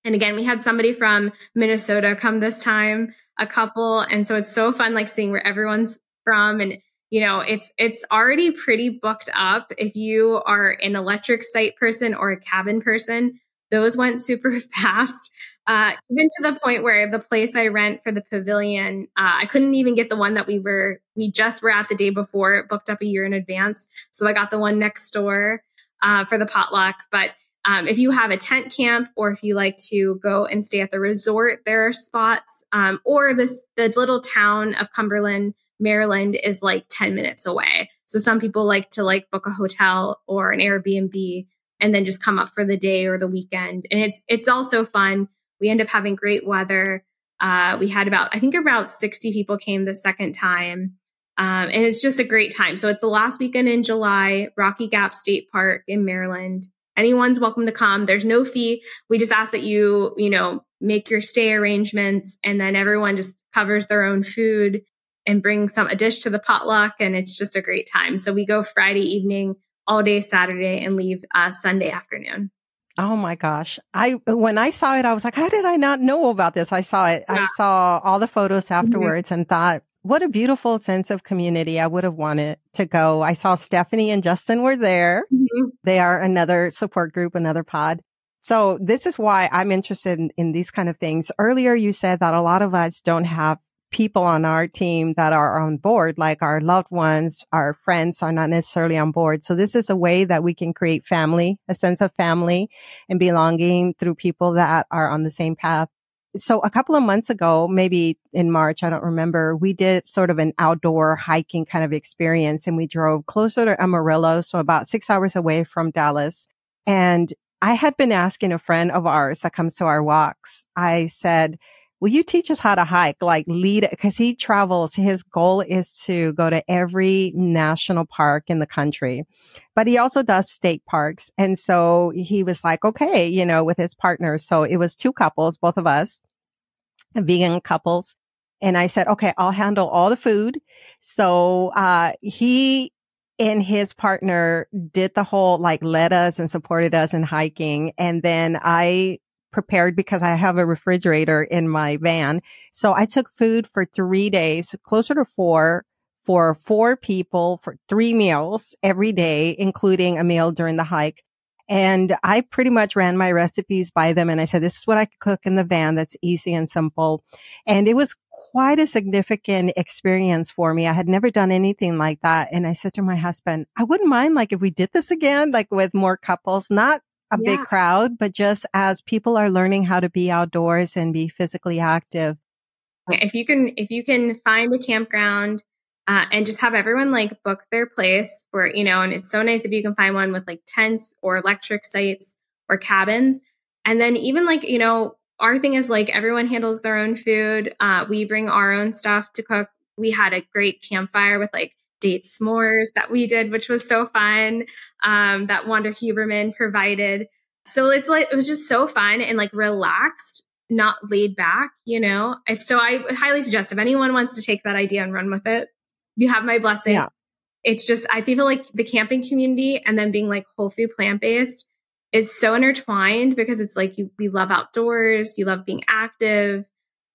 And again, we had somebody from Minnesota come this time, a couple. And so it's so fun, like seeing where everyone's from. And, you know, it's, it's already pretty booked up. If you are an electric site person or a cabin person, those went super fast. Uh, even to the point where the place I rent for the pavilion, uh, I couldn't even get the one that we were, we just were at the day before, booked up a year in advance. So I got the one next door uh, for the potluck. But um, if you have a tent camp or if you like to go and stay at the resort, there are spots. Um, or this the little town of Cumberland, Maryland is like 10 minutes away. So some people like to like book a hotel or an Airbnb and then just come up for the day or the weekend. And it's it's also fun we end up having great weather. Uh, we had about, I think about 60 people came the second time. Um, and it's just a great time. So it's the last weekend in July, Rocky Gap State Park in Maryland. Anyone's welcome to come. There's no fee. We just ask that you, you know, make your stay arrangements and then everyone just covers their own food and bring some a dish to the potluck and it's just a great time. So we go Friday evening, all day Saturday and leave uh, Sunday afternoon. Oh my gosh. I, when I saw it, I was like, how did I not know about this? I saw it. Yeah. I saw all the photos mm-hmm. afterwards mm-hmm. and thought, what a beautiful sense of community. I would have wanted to go. I saw Stephanie and Justin were there. Mm-hmm. They are another support group, another pod. So this is why I'm interested in, in these kind of things. Earlier, you said that a lot of us don't have people on our team that are on board, like our loved ones, our friends are not necessarily on board. So this is a way that we can create family, a sense of family and belonging through people that are on the same path. So a couple of months ago, maybe in March, I don't remember, we did sort of an outdoor hiking kind of experience and we drove closer to Amarillo. So about six hours away from Dallas. And I had been asking a friend of ours that comes to our walks. I said, will you teach us how to hike? Like lead, cause he travels. His goal is to go to every national park in the country, but he also does state parks. And so he was like, okay, you know, with his partner. So it was two couples, both of us, vegan couples. And I said, okay, I'll handle all the food. So, uh, he and his partner did the whole like led us and supported us in hiking. And then I prepared because I have a refrigerator in my van. So I took food for three days, closer to four for four people for three meals every day, including a meal during the hike. And I pretty much ran my recipes by them. And I said, this is what I cook in the van. That's easy and simple. And it was quite a significant experience for me. I had never done anything like that. And I said to my husband, I wouldn't mind like if we did this again, like with more couples, not a yeah. big crowd, but just as people are learning how to be outdoors and be physically active. If you can, if you can find a campground uh, and just have everyone like book their place where, you know, and it's so nice if you can find one with like tents or electric sites or cabins. And then even like, you know, our thing is like everyone handles their own food. Uh, we bring our own stuff to cook. We had a great campfire with like date s'mores that we did, which was so fun. Um, that Wanda Huberman provided. So it's like, it was just so fun and like relaxed, not laid back, you know? If so, I highly suggest if anyone wants to take that idea and run with it, you have my blessing. Yeah. It's just, I feel like the camping community and then being like whole food plant based is so intertwined because it's like you, we love outdoors, you love being active.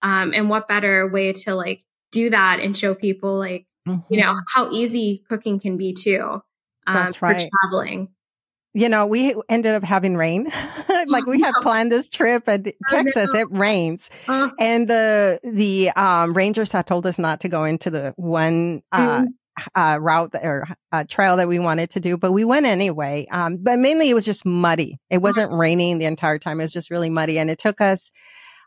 Um, and what better way to like do that and show people like mm-hmm. you know, mm-hmm. how easy cooking can be too. Um, That's right. For traveling. You know, we ended up having rain. like we had planned this trip and Texas, it rains. Uh, and the, the, um, rangers had told us not to go into the one, uh, mm-hmm. Uh, route or uh, trail that we wanted to do, but we went anyway. Um, but mainly it was just muddy. It wasn't raining the entire time. It was just really muddy. And it took us,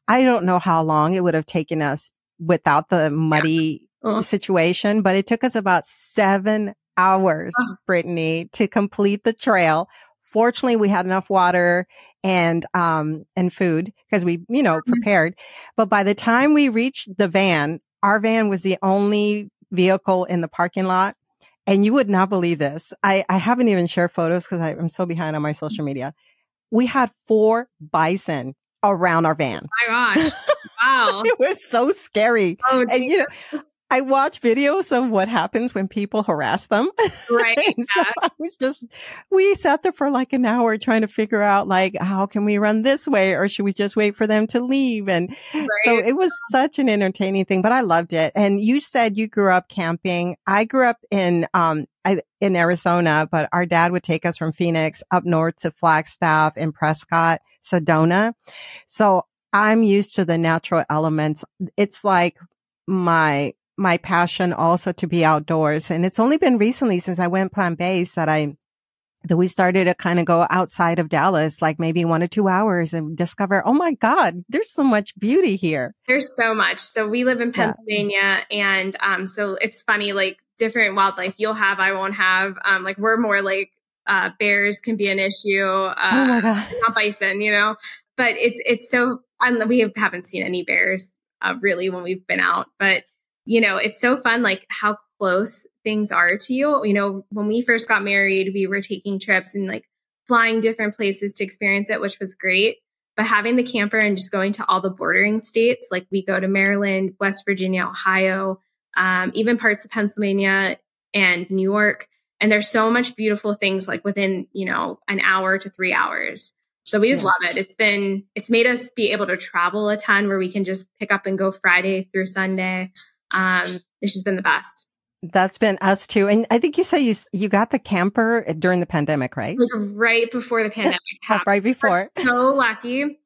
I don't know how long it would have taken us without the muddy uh-huh. situation, but it took us about seven hours, uh-huh. Brittany, to complete the trail. Fortunately, we had enough water and, um, and food because we, you know, mm-hmm. prepared. But by the time we reached the van, our van was the only vehicle in the parking lot. And you would not believe this. I, I haven't even shared photos because I'm so behind on my social media. We had four bison around our van. Oh my gosh. Wow. it was so scary. Oh, and you know, I watch videos of what happens when people harass them. Right. so I was just, we sat there for like an hour trying to figure out like, how can we run this way or should we just wait for them to leave? And right. so it was such an entertaining thing, but I loved it. And you said you grew up camping. I grew up in, um, I, in Arizona, but our dad would take us from Phoenix up north to Flagstaff and Prescott, Sedona. So I'm used to the natural elements. It's like my, my passion also to be outdoors. And it's only been recently since I went plant based that I that we started to kind of go outside of Dallas, like maybe one or two hours and discover, oh my God, there's so much beauty here. There's so much. So we live in Pennsylvania yeah. and um so it's funny, like different wildlife you'll have, I won't have. Um like we're more like uh bears can be an issue. Uh oh my God. not bison, you know. But it's it's so um, we haven't seen any bears uh, really when we've been out, but you know, it's so fun like how close things are to you. You know, when we first got married, we were taking trips and like flying different places to experience it, which was great. But having the camper and just going to all the bordering states, like we go to Maryland, West Virginia, Ohio, um, even parts of Pennsylvania and New York. And there's so much beautiful things like within, you know, an hour to three hours. So we just love it. It's been, it's made us be able to travel a ton where we can just pick up and go Friday through Sunday. Um, it's just been the best. That's been us too. And I think you say you you got the camper during the pandemic, right? Like right before the pandemic. oh, right before. We're so lucky.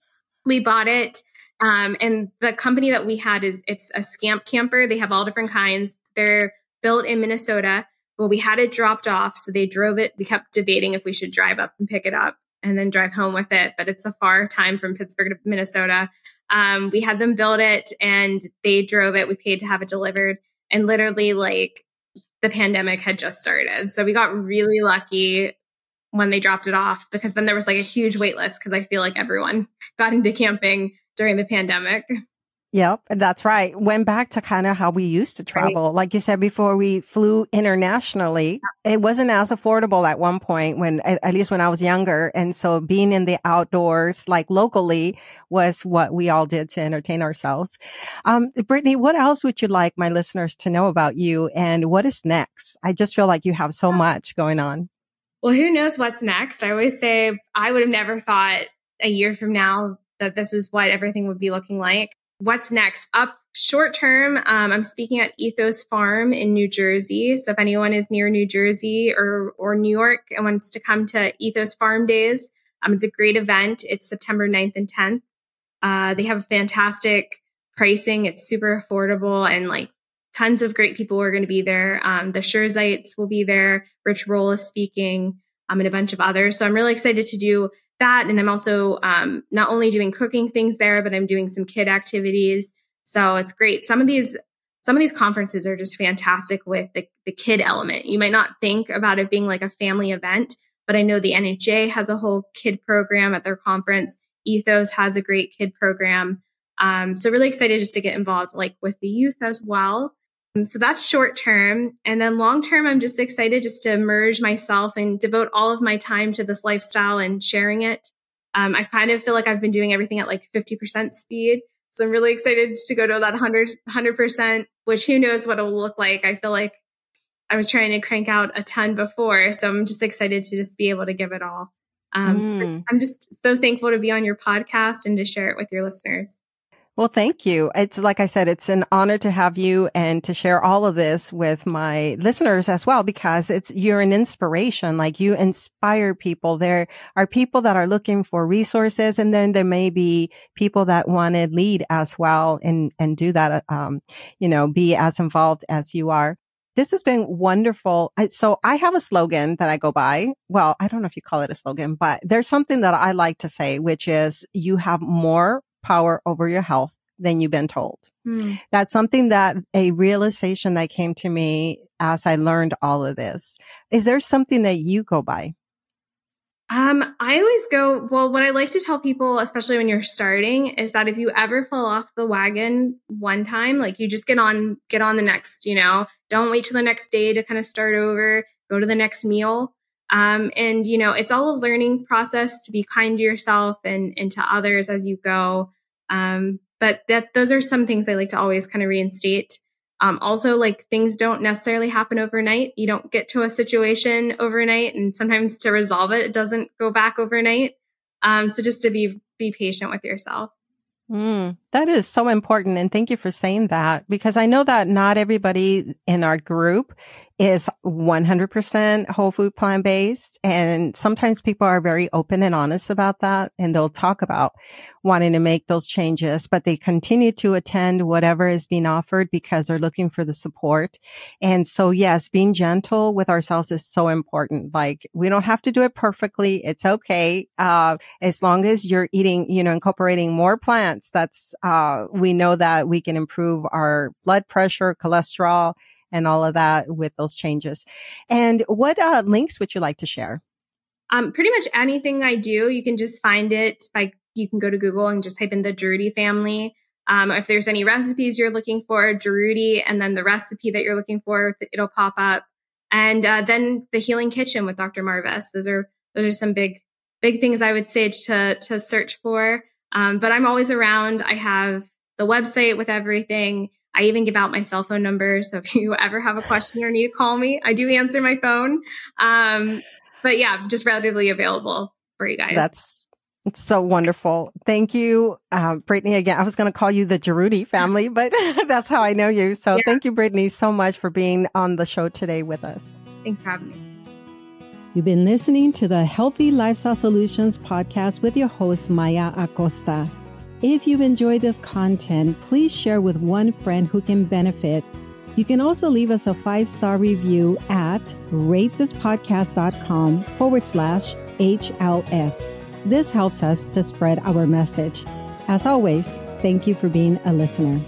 We bought it. Um, and the company that we had is it's a scamp camper. They have all different kinds. They're built in Minnesota. Well, we had it dropped off. So they drove it. We kept debating if we should drive up and pick it up and then drive home with it. But it's a far time from Pittsburgh to Minnesota. Um, we had them build it and they drove it. We paid to have it delivered and literally like the pandemic had just started. So we got really lucky when they dropped it off because then there was like a huge wait list because I feel like everyone got into camping during the pandemic. Yep, that's right. Went back to kind of how we used to travel. Right. Like you said before, we flew internationally. It wasn't as affordable at one point when, at least when I was younger. And so being in the outdoors, like locally was what we all did to entertain ourselves. Um, Brittany, what else would you like my listeners to know about you and what is next? I just feel like you have so much going on. Well, who knows what's next? I always say I would have never thought a year from now that this is what everything would be looking like what's next? Up short term, um, I'm speaking at Ethos Farm in New Jersey. So if anyone is near New Jersey or or New York and wants to come to Ethos Farm Days, um, it's a great event. It's September 9th and 10th. Uh, they have fantastic pricing. It's super affordable and like tons of great people are going to be there. Um, the Sherzais will be there. Rich Roll is speaking, um, and a bunch of others. So I'm really excited to do that. And I'm also um, not only doing cooking things there, but I'm doing some kid activities. So it's great. Some of these some of these conferences are just fantastic with the, the kid element. You might not think about it being like a family event, but I know the NHA has a whole kid program at their conference. Ethos has a great kid program. Um, so really excited just to get involved like with the youth as well. Um, so that's short term. And then long term, I'm just excited just to merge myself and devote all of my time to this lifestyle and sharing it. Um, I kind of feel like I've been doing everything at like 50% speed. So I'm really excited to go to that 100, 100%, which who knows what it'll look like. I feel like I was trying to crank out a ton before. So I'm just excited to just be able to give it all. Um, mm. I'm just so thankful to be on your podcast and to share it with your listeners. Well, thank you. It's like I said, it's an honor to have you and to share all of this with my listeners as well, because it's, you're an inspiration. Like you inspire people. There are people that are looking for resources and then there may be people that want to lead as well and, and do that, um, you know, be as involved as you are. This has been wonderful. So I have a slogan that I go by. Well, I don't know if you call it a slogan, but there's something that I like to say, which is you have more power over your health than you've been told. Mm. That's something that a realization that came to me as I learned all of this. Is there something that you go by? Um, I always go, well, what I like to tell people, especially when you're starting, is that if you ever fall off the wagon one time, like you just get on, get on the next, you know, don't wait till the next day to kind of start over, go to the next meal. Um, and you know, it's all a learning process to be kind to yourself and, and to others as you go. Um, but that those are some things I like to always kind of reinstate. Um, also, like things don't necessarily happen overnight. You don't get to a situation overnight, and sometimes to resolve it, it doesn't go back overnight. Um, so just to be be patient with yourself. Mm, that is so important. And thank you for saying that because I know that not everybody in our group is 100% whole food plant based. And sometimes people are very open and honest about that. And they'll talk about wanting to make those changes, but they continue to attend whatever is being offered because they're looking for the support. And so, yes, being gentle with ourselves is so important. Like we don't have to do it perfectly. It's okay. Uh, as long as you're eating, you know, incorporating more plants, that's, uh, we know that we can improve our blood pressure, cholesterol, and all of that with those changes. And what uh, links would you like to share? Um, pretty much anything I do, you can just find it by you can go to Google and just type in the Jaroudi family. Um, if there's any recipes you're looking for, Jaroudi, and then the recipe that you're looking for, it'll pop up. And uh, then the Healing Kitchen with Dr. Marbas. Those are those are some big big things I would say to to search for. Um, but I'm always around. I have the website with everything. I even give out my cell phone number. So if you ever have a question or need to call me, I do answer my phone. Um, but yeah, just relatively available for you guys. That's it's so wonderful. Thank you, uh, Brittany. Again, I was going to call you the Jaroudi family, but that's how I know you. So yeah. thank you, Brittany, so much for being on the show today with us. Thanks for having me. You've been listening to the Healthy Lifestyle Solutions podcast with your host, Maya Acosta. If you've enjoyed this content, please share with one friend who can benefit. You can also leave us a five star review at ratethispodcast.com forward slash HLS. This helps us to spread our message. As always, thank you for being a listener.